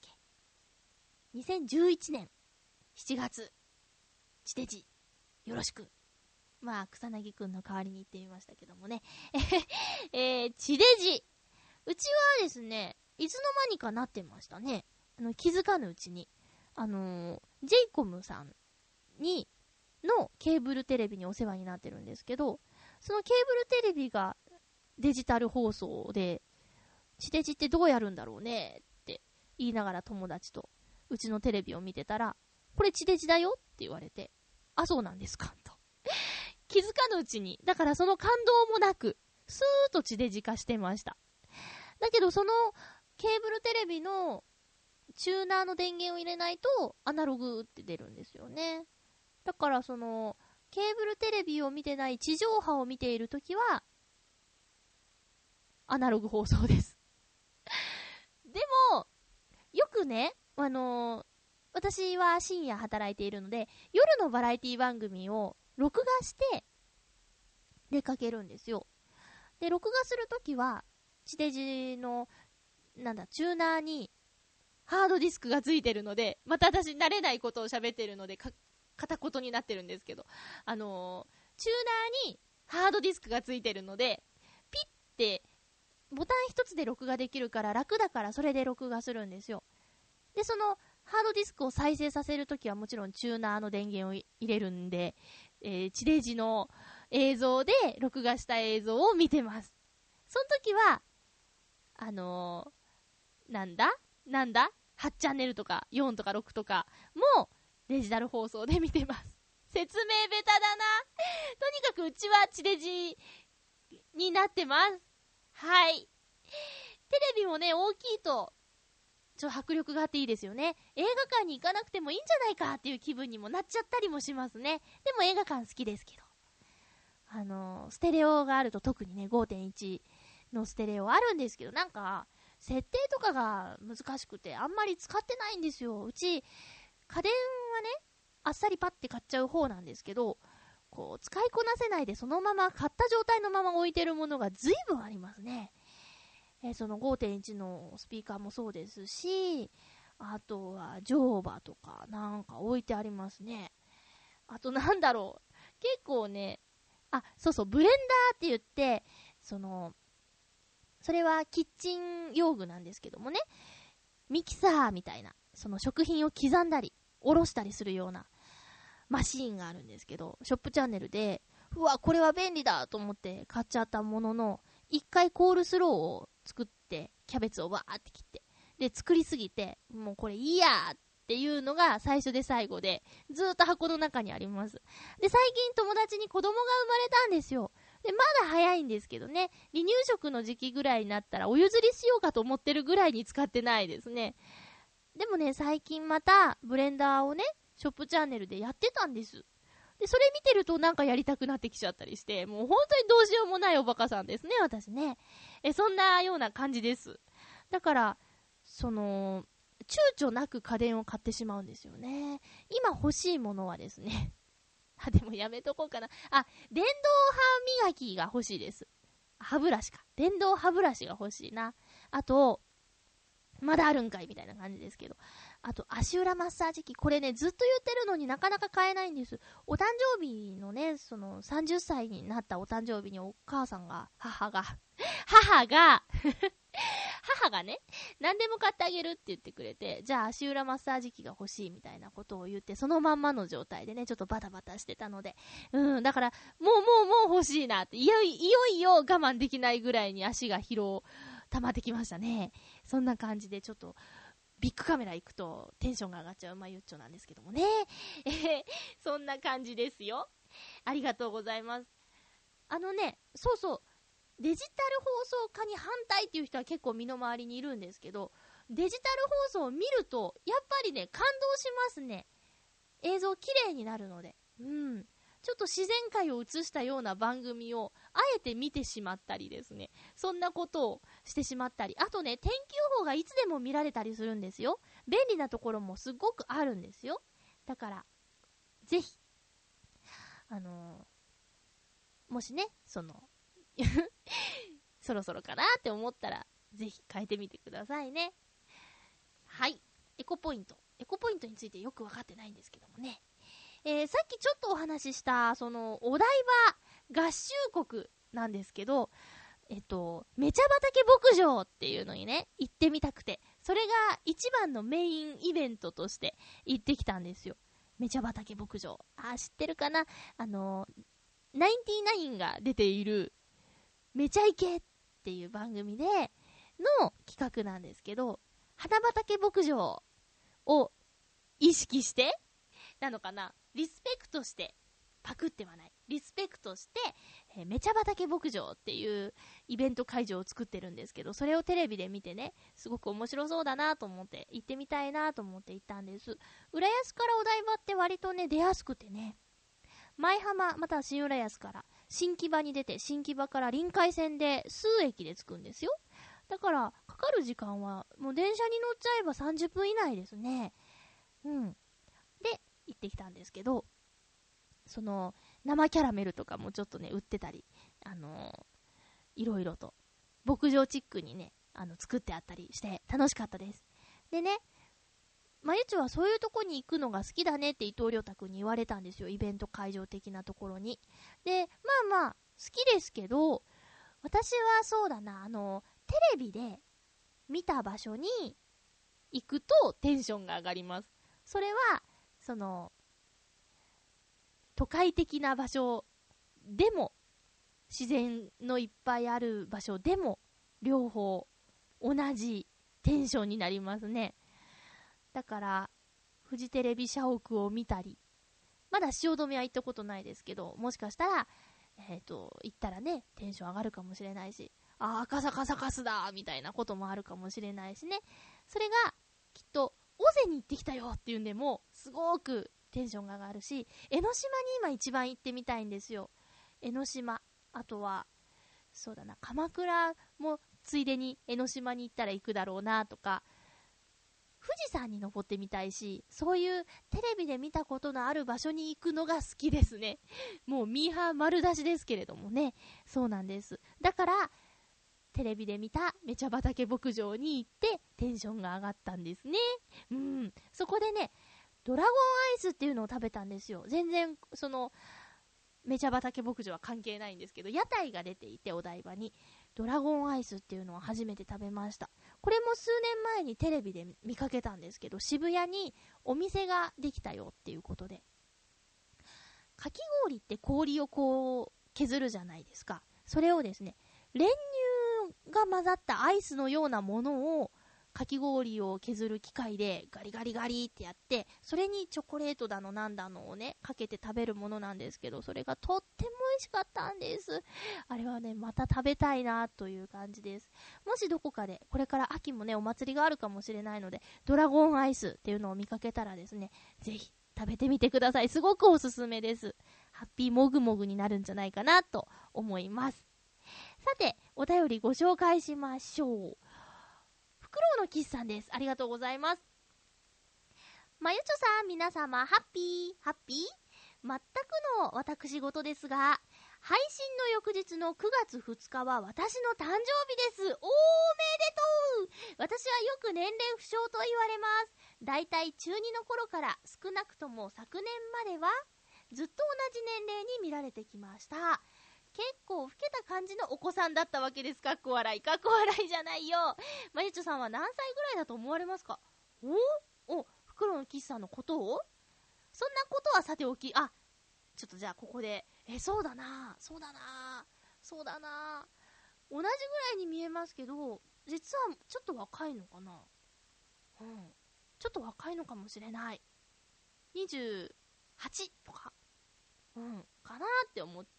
2011年7月、地デジ、よろしく。まあ、草薙くんの代わりに言ってみましたけどもね。えー、地デジ。うちはですね、いつの間にかなってましたね。あの、気づかぬうちに。あのー、ジェイコムさんに、のケーブルテレビにお世話になってるんですけど、そのケーブルテレビがデジタル放送で、地デジってどうやるんだろうねって言いながら友達とうちのテレビを見てたら、これ地デジだよって言われて、あ、そうなんですか、と。気づかぬうちに、だからその感動もなく、スーッと地デジ化してました。だけどそのケーブルテレビのチューナーの電源を入れないとアナログって出るんですよね。だからその、ケーブルテレビを見てない地上波を見ているときは、アナログ放送です でも、よくね、あのー、私は深夜働いているので、夜のバラエティ番組を録画して出かけるんですよ。で、録画するときは、地デジの、なんだ、チューナーにハードディスクがついてるので、また私慣れないことを喋ってるので、か、片言になってるんですけど、あのー、チューナーにハードディスクがついてるので、ピッて、ボタン一つで録画できるから楽だからそれで録画するんですよ。で、そのハードディスクを再生させるときはもちろんチューナーの電源を入れるんで、えー、地デジの映像で録画した映像を見てます。その時は、あのー、なんだ？なんだ ?8 チャンネルとか4とか6とかもデジタル放送で見てます。説明ベタだな。とにかくうちは地デジになってます。はい。テレビもね、大きいとちょっと迫力があっていいですよね。映画館に行かなくてもいいんじゃないかっていう気分にもなっちゃったりもしますね。でも映画館好きですけど。あのー、ステレオがあると特にね、5.1のステレオあるんですけど、なんか、設定とかが難しくて、あんまり使ってないんですよ。うち、家電はね、あっさりパッて買っちゃう方なんですけど、こう、使いこなせないでそのまま買った状態のまま置いてるものが随分ありますね。えその5.1のスピーカーもそうですし、あとは乗馬とかなんか置いてありますね。あとなんだろう。結構ね、あ、そうそう、ブレンダーって言って、その、それはキッチン用具なんですけどもね、ミキサーみたいな、その食品を刻んだり、おろしたりするようなマシーンがあるんですけど、ショップチャンネルで、うわ、これは便利だと思って買っちゃったものの、一回コールスローを作って、キャベツをわーって切って、で、作りすぎて、もうこれいいやーっていうのが最初で最後で、ずーっと箱の中にあります。で、最近友達に子供が生まれたんですよ。で、まだ早いんですけどね、離乳食の時期ぐらいになったらお譲りしようかと思ってるぐらいに使ってないですね。でもね、最近またブレンダーをね、ショップチャンネルでやってたんです。で、それ見てるとなんかやりたくなってきちゃったりして、もう本当にどうしようもないおバカさんですね、私ね。え、そんなような感じです。だから、その、躊躇なく家電を買ってしまうんですよね。今欲しいものはですね。あ、でもやめとこうかな。あ、電動歯磨きが欲しいです。歯ブラシか。電動歯ブラシが欲しいな。あと、まだあるんかいみたいな感じですけど。あと、足裏マッサージ機。これね、ずっと言ってるのになかなか買えないんです。お誕生日のね、その、30歳になったお誕生日にお母さんが、母が、母が 母がね、何でも買ってあげるって言ってくれて、じゃあ足裏マッサージ機が欲しいみたいなことを言って、そのまんまの状態でね、ちょっとバタバタしてたので、うん、だから、もうもうもう欲しいなって、いよいよいよ我慢できないぐらいに足が疲労溜まってきましたね。そんな感じでちょっと、ビッグカメラ行くとテンションが上がっちゃうまゆっちょなんですけどもね。えそんな感じですよ。ありがとうございます。あのね、そうそう、デジタル放送化に反対っていう人は結構身の回りにいるんですけど、デジタル放送を見ると、やっぱりね、感動しますね。映像綺麗になるので。うん。ちょっと自然界を映したような番組を、あえて見てしまったりですね。そんなことをしてしまったり。あとね、天気予報がいつでも見られたりするんですよ。便利なところもすごくあるんですよ。だから、ぜひ、あのー、もしね、その、そろそろかなって思ったら、ぜひ変えてみてくださいね。はい。エコポイント。エコポイントについてよくわかってないんですけどもね。えー、さっきちょっとお話しした、その、お台場合衆国なんですけど、えっと、めちゃ畑牧場っていうのにね、行ってみたくて、それが一番のメインイベントとして行ってきたんですよ。めちゃ畑牧場。あ、知ってるかな？あの、ナインティナインが出ている、めちゃイケっていう番組での企画なんですけど、花畑牧場を意識してなのかな？リスペクトして、パクってはない。リスペクトして、えー、めちゃ畑牧場っていうイベント会場を作ってるんですけど、それをテレビで見てね、すごく面白そうだなと思って、行ってみたいなと思って行ったんです。浦安からお台場って割とね、出やすくてね、舞浜、または新浦安から新木場に出て、新木場から臨海線で数駅で着くんですよ。だから、かかる時間は、もう電車に乗っちゃえば30分以内ですね。うん。行ってきたんですけど、その、生キャラメルとかもちょっとね、売ってたり、あのー、いろいろと、牧場チックにね、あの、作ってあったりして楽しかったです。でね、まゆちはそういうとこに行くのが好きだねって伊藤良太君に言われたんですよ。イベント会場的なところに。で、まあまあ、好きですけど、私はそうだな、あの、テレビで見た場所に行くとテンションが上がります。それは、その、都会的な場所でも、自然のいっぱいある場所でも、両方同じテンションになりますね。だから、フジテレビ社屋を見たり、まだ汐留は行ったことないですけど、もしかしたら、えっ、ー、と、行ったらね、テンション上がるかもしれないし、ああ、赤坂サカスだみたいなこともあるかもしれないしね。それが、きっと、尾瀬に行ってきたよっていうんでも、すごくテンションが上がるし、江ノ島に今一番行ってみたいんですよ。江ノ島。あとは、そうだな、鎌倉もついでに江ノ島に行ったら行くだろうなとか、富士山に登ってみたいし、そういうテレビで見たことのある場所に行くのが好きですね。もうミーハー丸出しですけれどもね。そうなんです。だから、テレビで見ためちゃ畑牧場に行ってテンションが上がったんですね。うん。そこでね、ドラゴンアイスっていうのを食べたんですよ。全然、その、めちゃ畑牧場は関係ないんですけど、屋台が出ていて、お台場に。ドラゴンアイスっていうのを初めて食べました。これも数年前にテレビで見かけたんですけど、渋谷にお店ができたよっていうことで。かき氷って氷をこう削るじゃないですか。それをですね、練乳が混ざったアイスのようなものをかき氷を削る機械でガリガリガリってやって、それにチョコレートだのなんだのをね、かけて食べるものなんですけど、それがとっても美味しかったんです。あれはね、また食べたいなという感じです。もしどこかで、これから秋もね、お祭りがあるかもしれないので、ドラゴンアイスっていうのを見かけたらですね、ぜひ食べてみてください。すごくおすすめです。ハッピーもぐもぐになるんじゃないかなと思います。さて、お便りご紹介しましょう。フクロウのキスさんです。ありがとうございます。まゆちょさん、皆様、ハッピー、ハッピー？全くの私事ですが、配信の翌日の9月2日は私の誕生日です。おーめでとう私はよく年齢不詳と言われます。だいたい中2の頃から少なくとも昨年まではずっと同じ年齢に見られてきました。結構老けた感じのお子さんだったわけです。か？っこ笑い。かっこ笑いじゃないよ。まゆちょさんは何歳ぐらいだと思われますか？お？お、袋のキスさんのことを？そんなことはさておき、あ、ちょっとじゃあここで、え、そうだな、そうだな、そうだな、同じぐらいに見えますけど、実はちょっと若いのかな？うん。ちょっと若いのかもしれない。28とか？うん、かなって思った。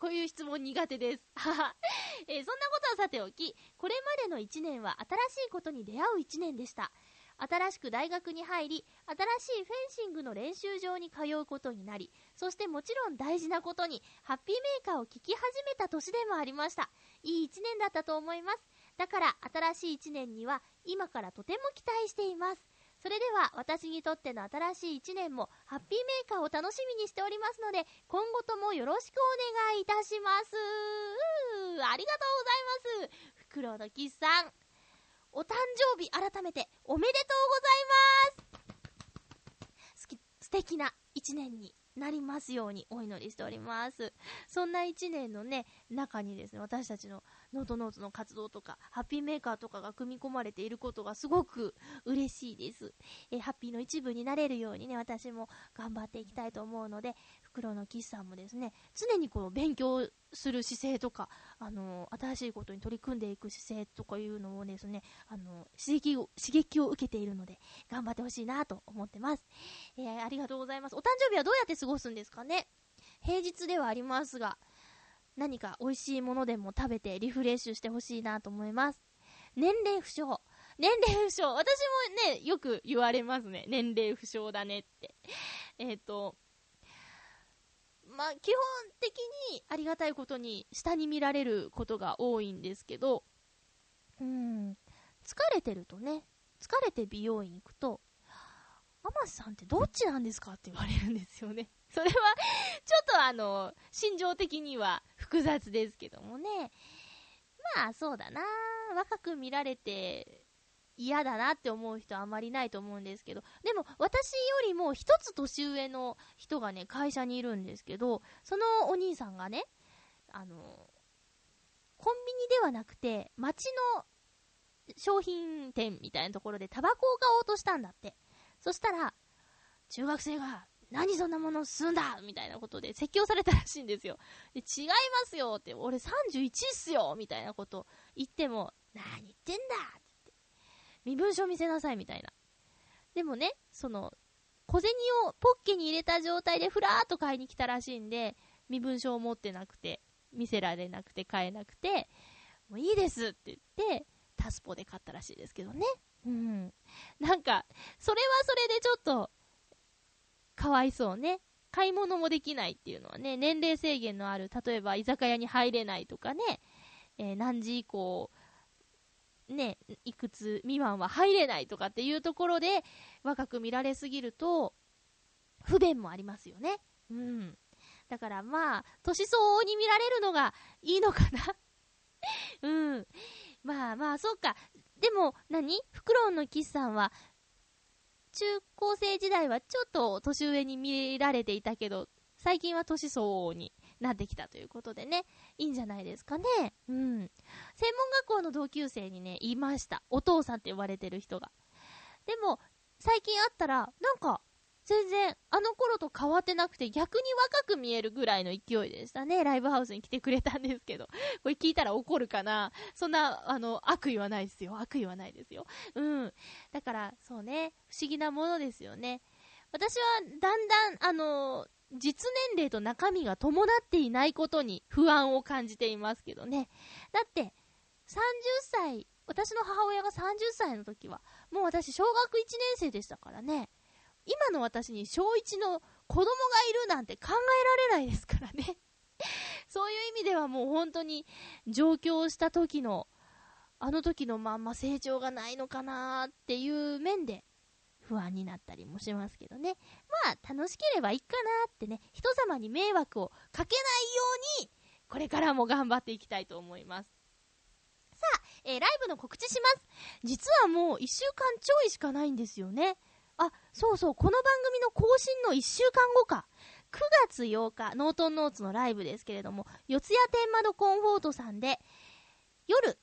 こういう質問苦手です。えー、そんなことはさておき、これまでの1年は新しいことに出会う1年でした。新しく大学に入り、新しいフェンシングの練習場に通うことになり、そしてもちろん大事なことに、ハッピーメーカーを聞き始めた年でもありました。いい1年だったと思います。だから、新しい1年には、今からとても期待しています。それでは私にとっての新しい1年もハッピーメーカーを楽しみにしておりますので今後ともよろしくお願いいたします。ありがとうございます。フクロウのキスさんお誕生日改めておめでとうございます。素敵な1年に。なりますようにお祈りしております。そんな1年のね、中にですね、私たちのノートノートの活動とか、ハッピーメーカーとかが組み込まれていることがすごく嬉しいです。えー、ハッピーの一部になれるようにね、私も頑張っていきたいと思うので、袋の岸さんもですね、常にこの勉強する姿勢とか、あのー、新しいことに取り組んでいく姿勢とかいうのをですね、あのー、刺激を、刺激を受けているので、頑張ってほしいなと思ってます。えー、ありがとうございます。お誕生日はどうやって過ごすんですかね？平日ではありますが、何か美味しいものでも食べてリフレッシュしてほしいなと思います。年齢不詳。年齢不詳。私もね、よく言われますね。年齢不詳だねって。えっ、ー、と、まあ、基本的にありがたいことに下に見られることが多いんですけど、うん、疲れてるとね、疲れて美容院行くと、アマさんってどっちなんですかって言われるんですよね。それは、ちょっとあの、心情的には複雑ですけどもね。まあ、そうだな。若く見られて嫌だなって思う人あまりないと思うんですけど、でも私よりも一つ年上の人がね、会社にいるんですけど、そのお兄さんがね、あの、コンビニではなくて、街の商品店みたいなところでタバコを買おうとしたんだって。そしたら、中学生が何そんなもの吸うんだみたいなことで説教されたらしいんですよ。で、違いますよって、俺31っすよみたいなこと言っても、何言ってんだって身分証見せなさいみたいな。でもね、その、小銭をポッケに入れた状態でふらーっと買いに来たらしいんで、身分証を持ってなくて、見せられなくて買えなくて、もういいですって言って、タスポで買ったらしいですけどね。うん。なんか、それはそれでちょっと、かわいそうね。買い物もできないっていうのはね、年齢制限のある、例えば居酒屋に入れないとかね、えー、何時以降、ね、いくつ未満は入れないとかっていうところで、若く見られすぎると、不便もありますよね。うん。だからまあ、年相応に見られるのがいいのかな うん。まあまあ、そうか。でも何、フクロウのキスさんは、中高生時代はちょっと年上に見られていたけど、最近は年相応になってきたということでね、いいんじゃないですかね。うん。専門学校の同級生にね、いました。お父さんって呼ばれてる人が。でも、最近会ったら、なんか、全然、あの頃と変わってなくて、逆に若く見えるぐらいの勢いでしたね。ライブハウスに来てくれたんですけど。これ聞いたら怒るかなそんな、あの、悪意はないですよ。悪意はないですよ。うん。だから、そうね、不思議なものですよね。私は、だんだん、あの、実年齢と中身が伴っていないことに不安を感じていますけどね。だって、30歳、私の母親が30歳の時は、もう私小学1年生でしたからね。今の私に小1の子供がいるなんて考えられないですからね そういう意味ではもう本当に上京した時の、あの時のまんま成長がないのかなっていう面で不安になったりもしますけどね。まあ、楽しければいいかなってね、人様に迷惑をかけないように、これからも頑張っていきたいと思います。さあ、えー、ライブの告知します。実はもう1週間ちょいしかないんですよね。あ、そうそう、この番組の更新の1週間後か。9月8日、ノートンノーツのライブですけれども、四谷天窓コンフォートさんで、夜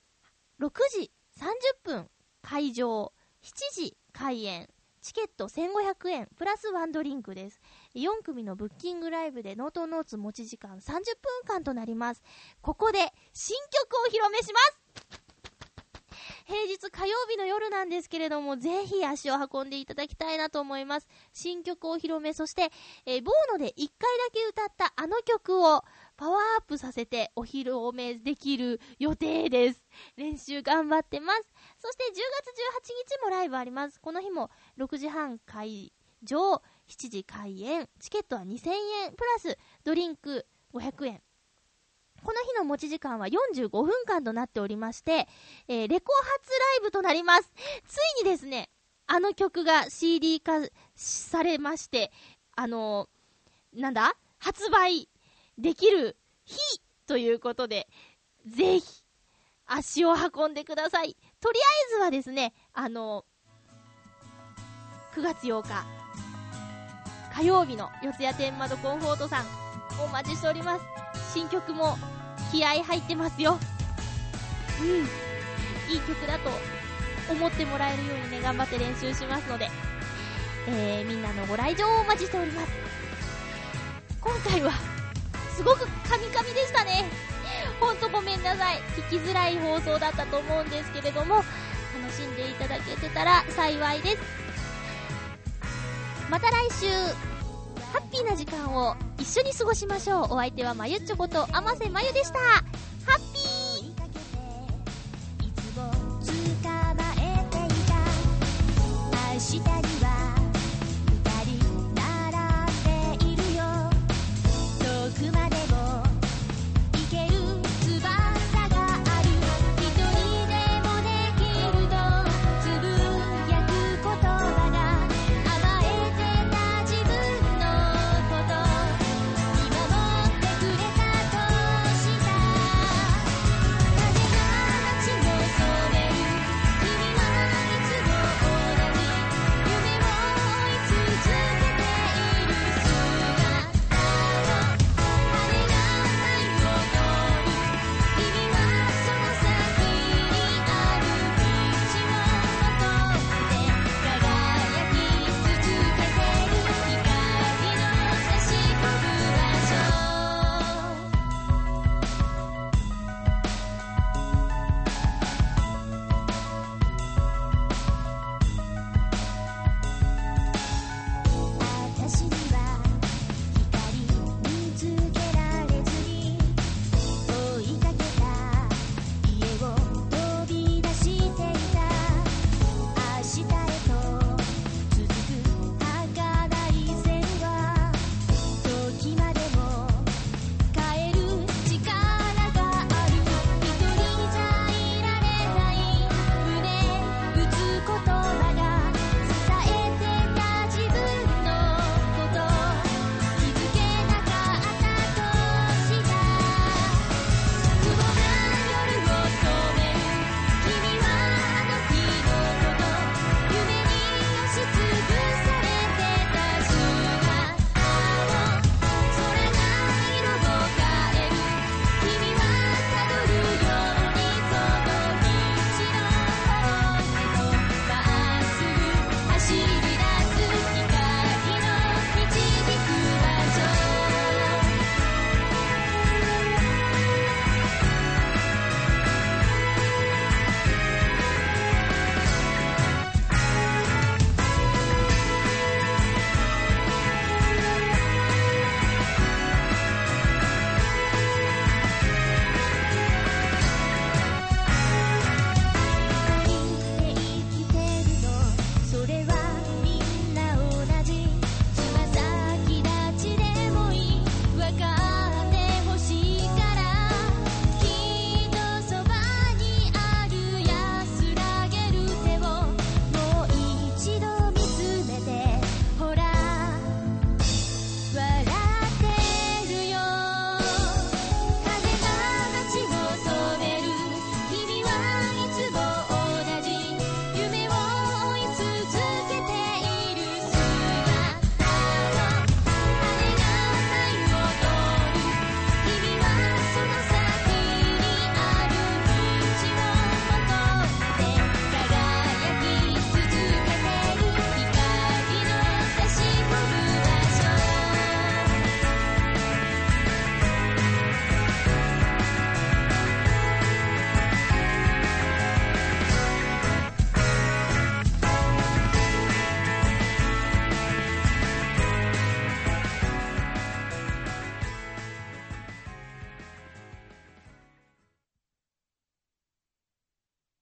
6時30分会場、7時開演、チケット1500円、プラスワンドリンクです。4組のブッキングライブでノートノーツ持ち時間30分間となります。ここで新曲を披露目します平日火曜日の夜なんですけれども、ぜひ足を運んでいただきたいなと思います。新曲を披露目、そして、えー、ボーノで1回だけ歌ったあの曲をパワーアップさせてお披露目できる予定です。練習頑張ってます。そして10月18日もライブあります。この日も6時半会場、7時開演、チケットは2000円、プラスドリンク500円。この日の持ち時間は45分間となっておりまして、えー、レコ発ライブとなります。ついにですね、あの曲が CD 化されまして、あのー、なんだ？発売できる日ということで、ぜひ、足を運んでください。とりあえずはですね、あの、9月8日、火曜日の四谷天窓コンフォートさん、お待ちしております。新曲も気合入ってますよ。うん。いい曲だと思ってもらえるようにね、頑張って練習しますので、えー、みんなのご来場をお待ちしております。今回は、すごくカミカミでしたね。ほんとごめんなさい。聞きづらい放送だったと思うんですけれども、楽しんでいただけてたら幸いです。また来週、ハッピーな時間を一緒に過ごしましょう。お相手はまゆっちょことあませまゆでした。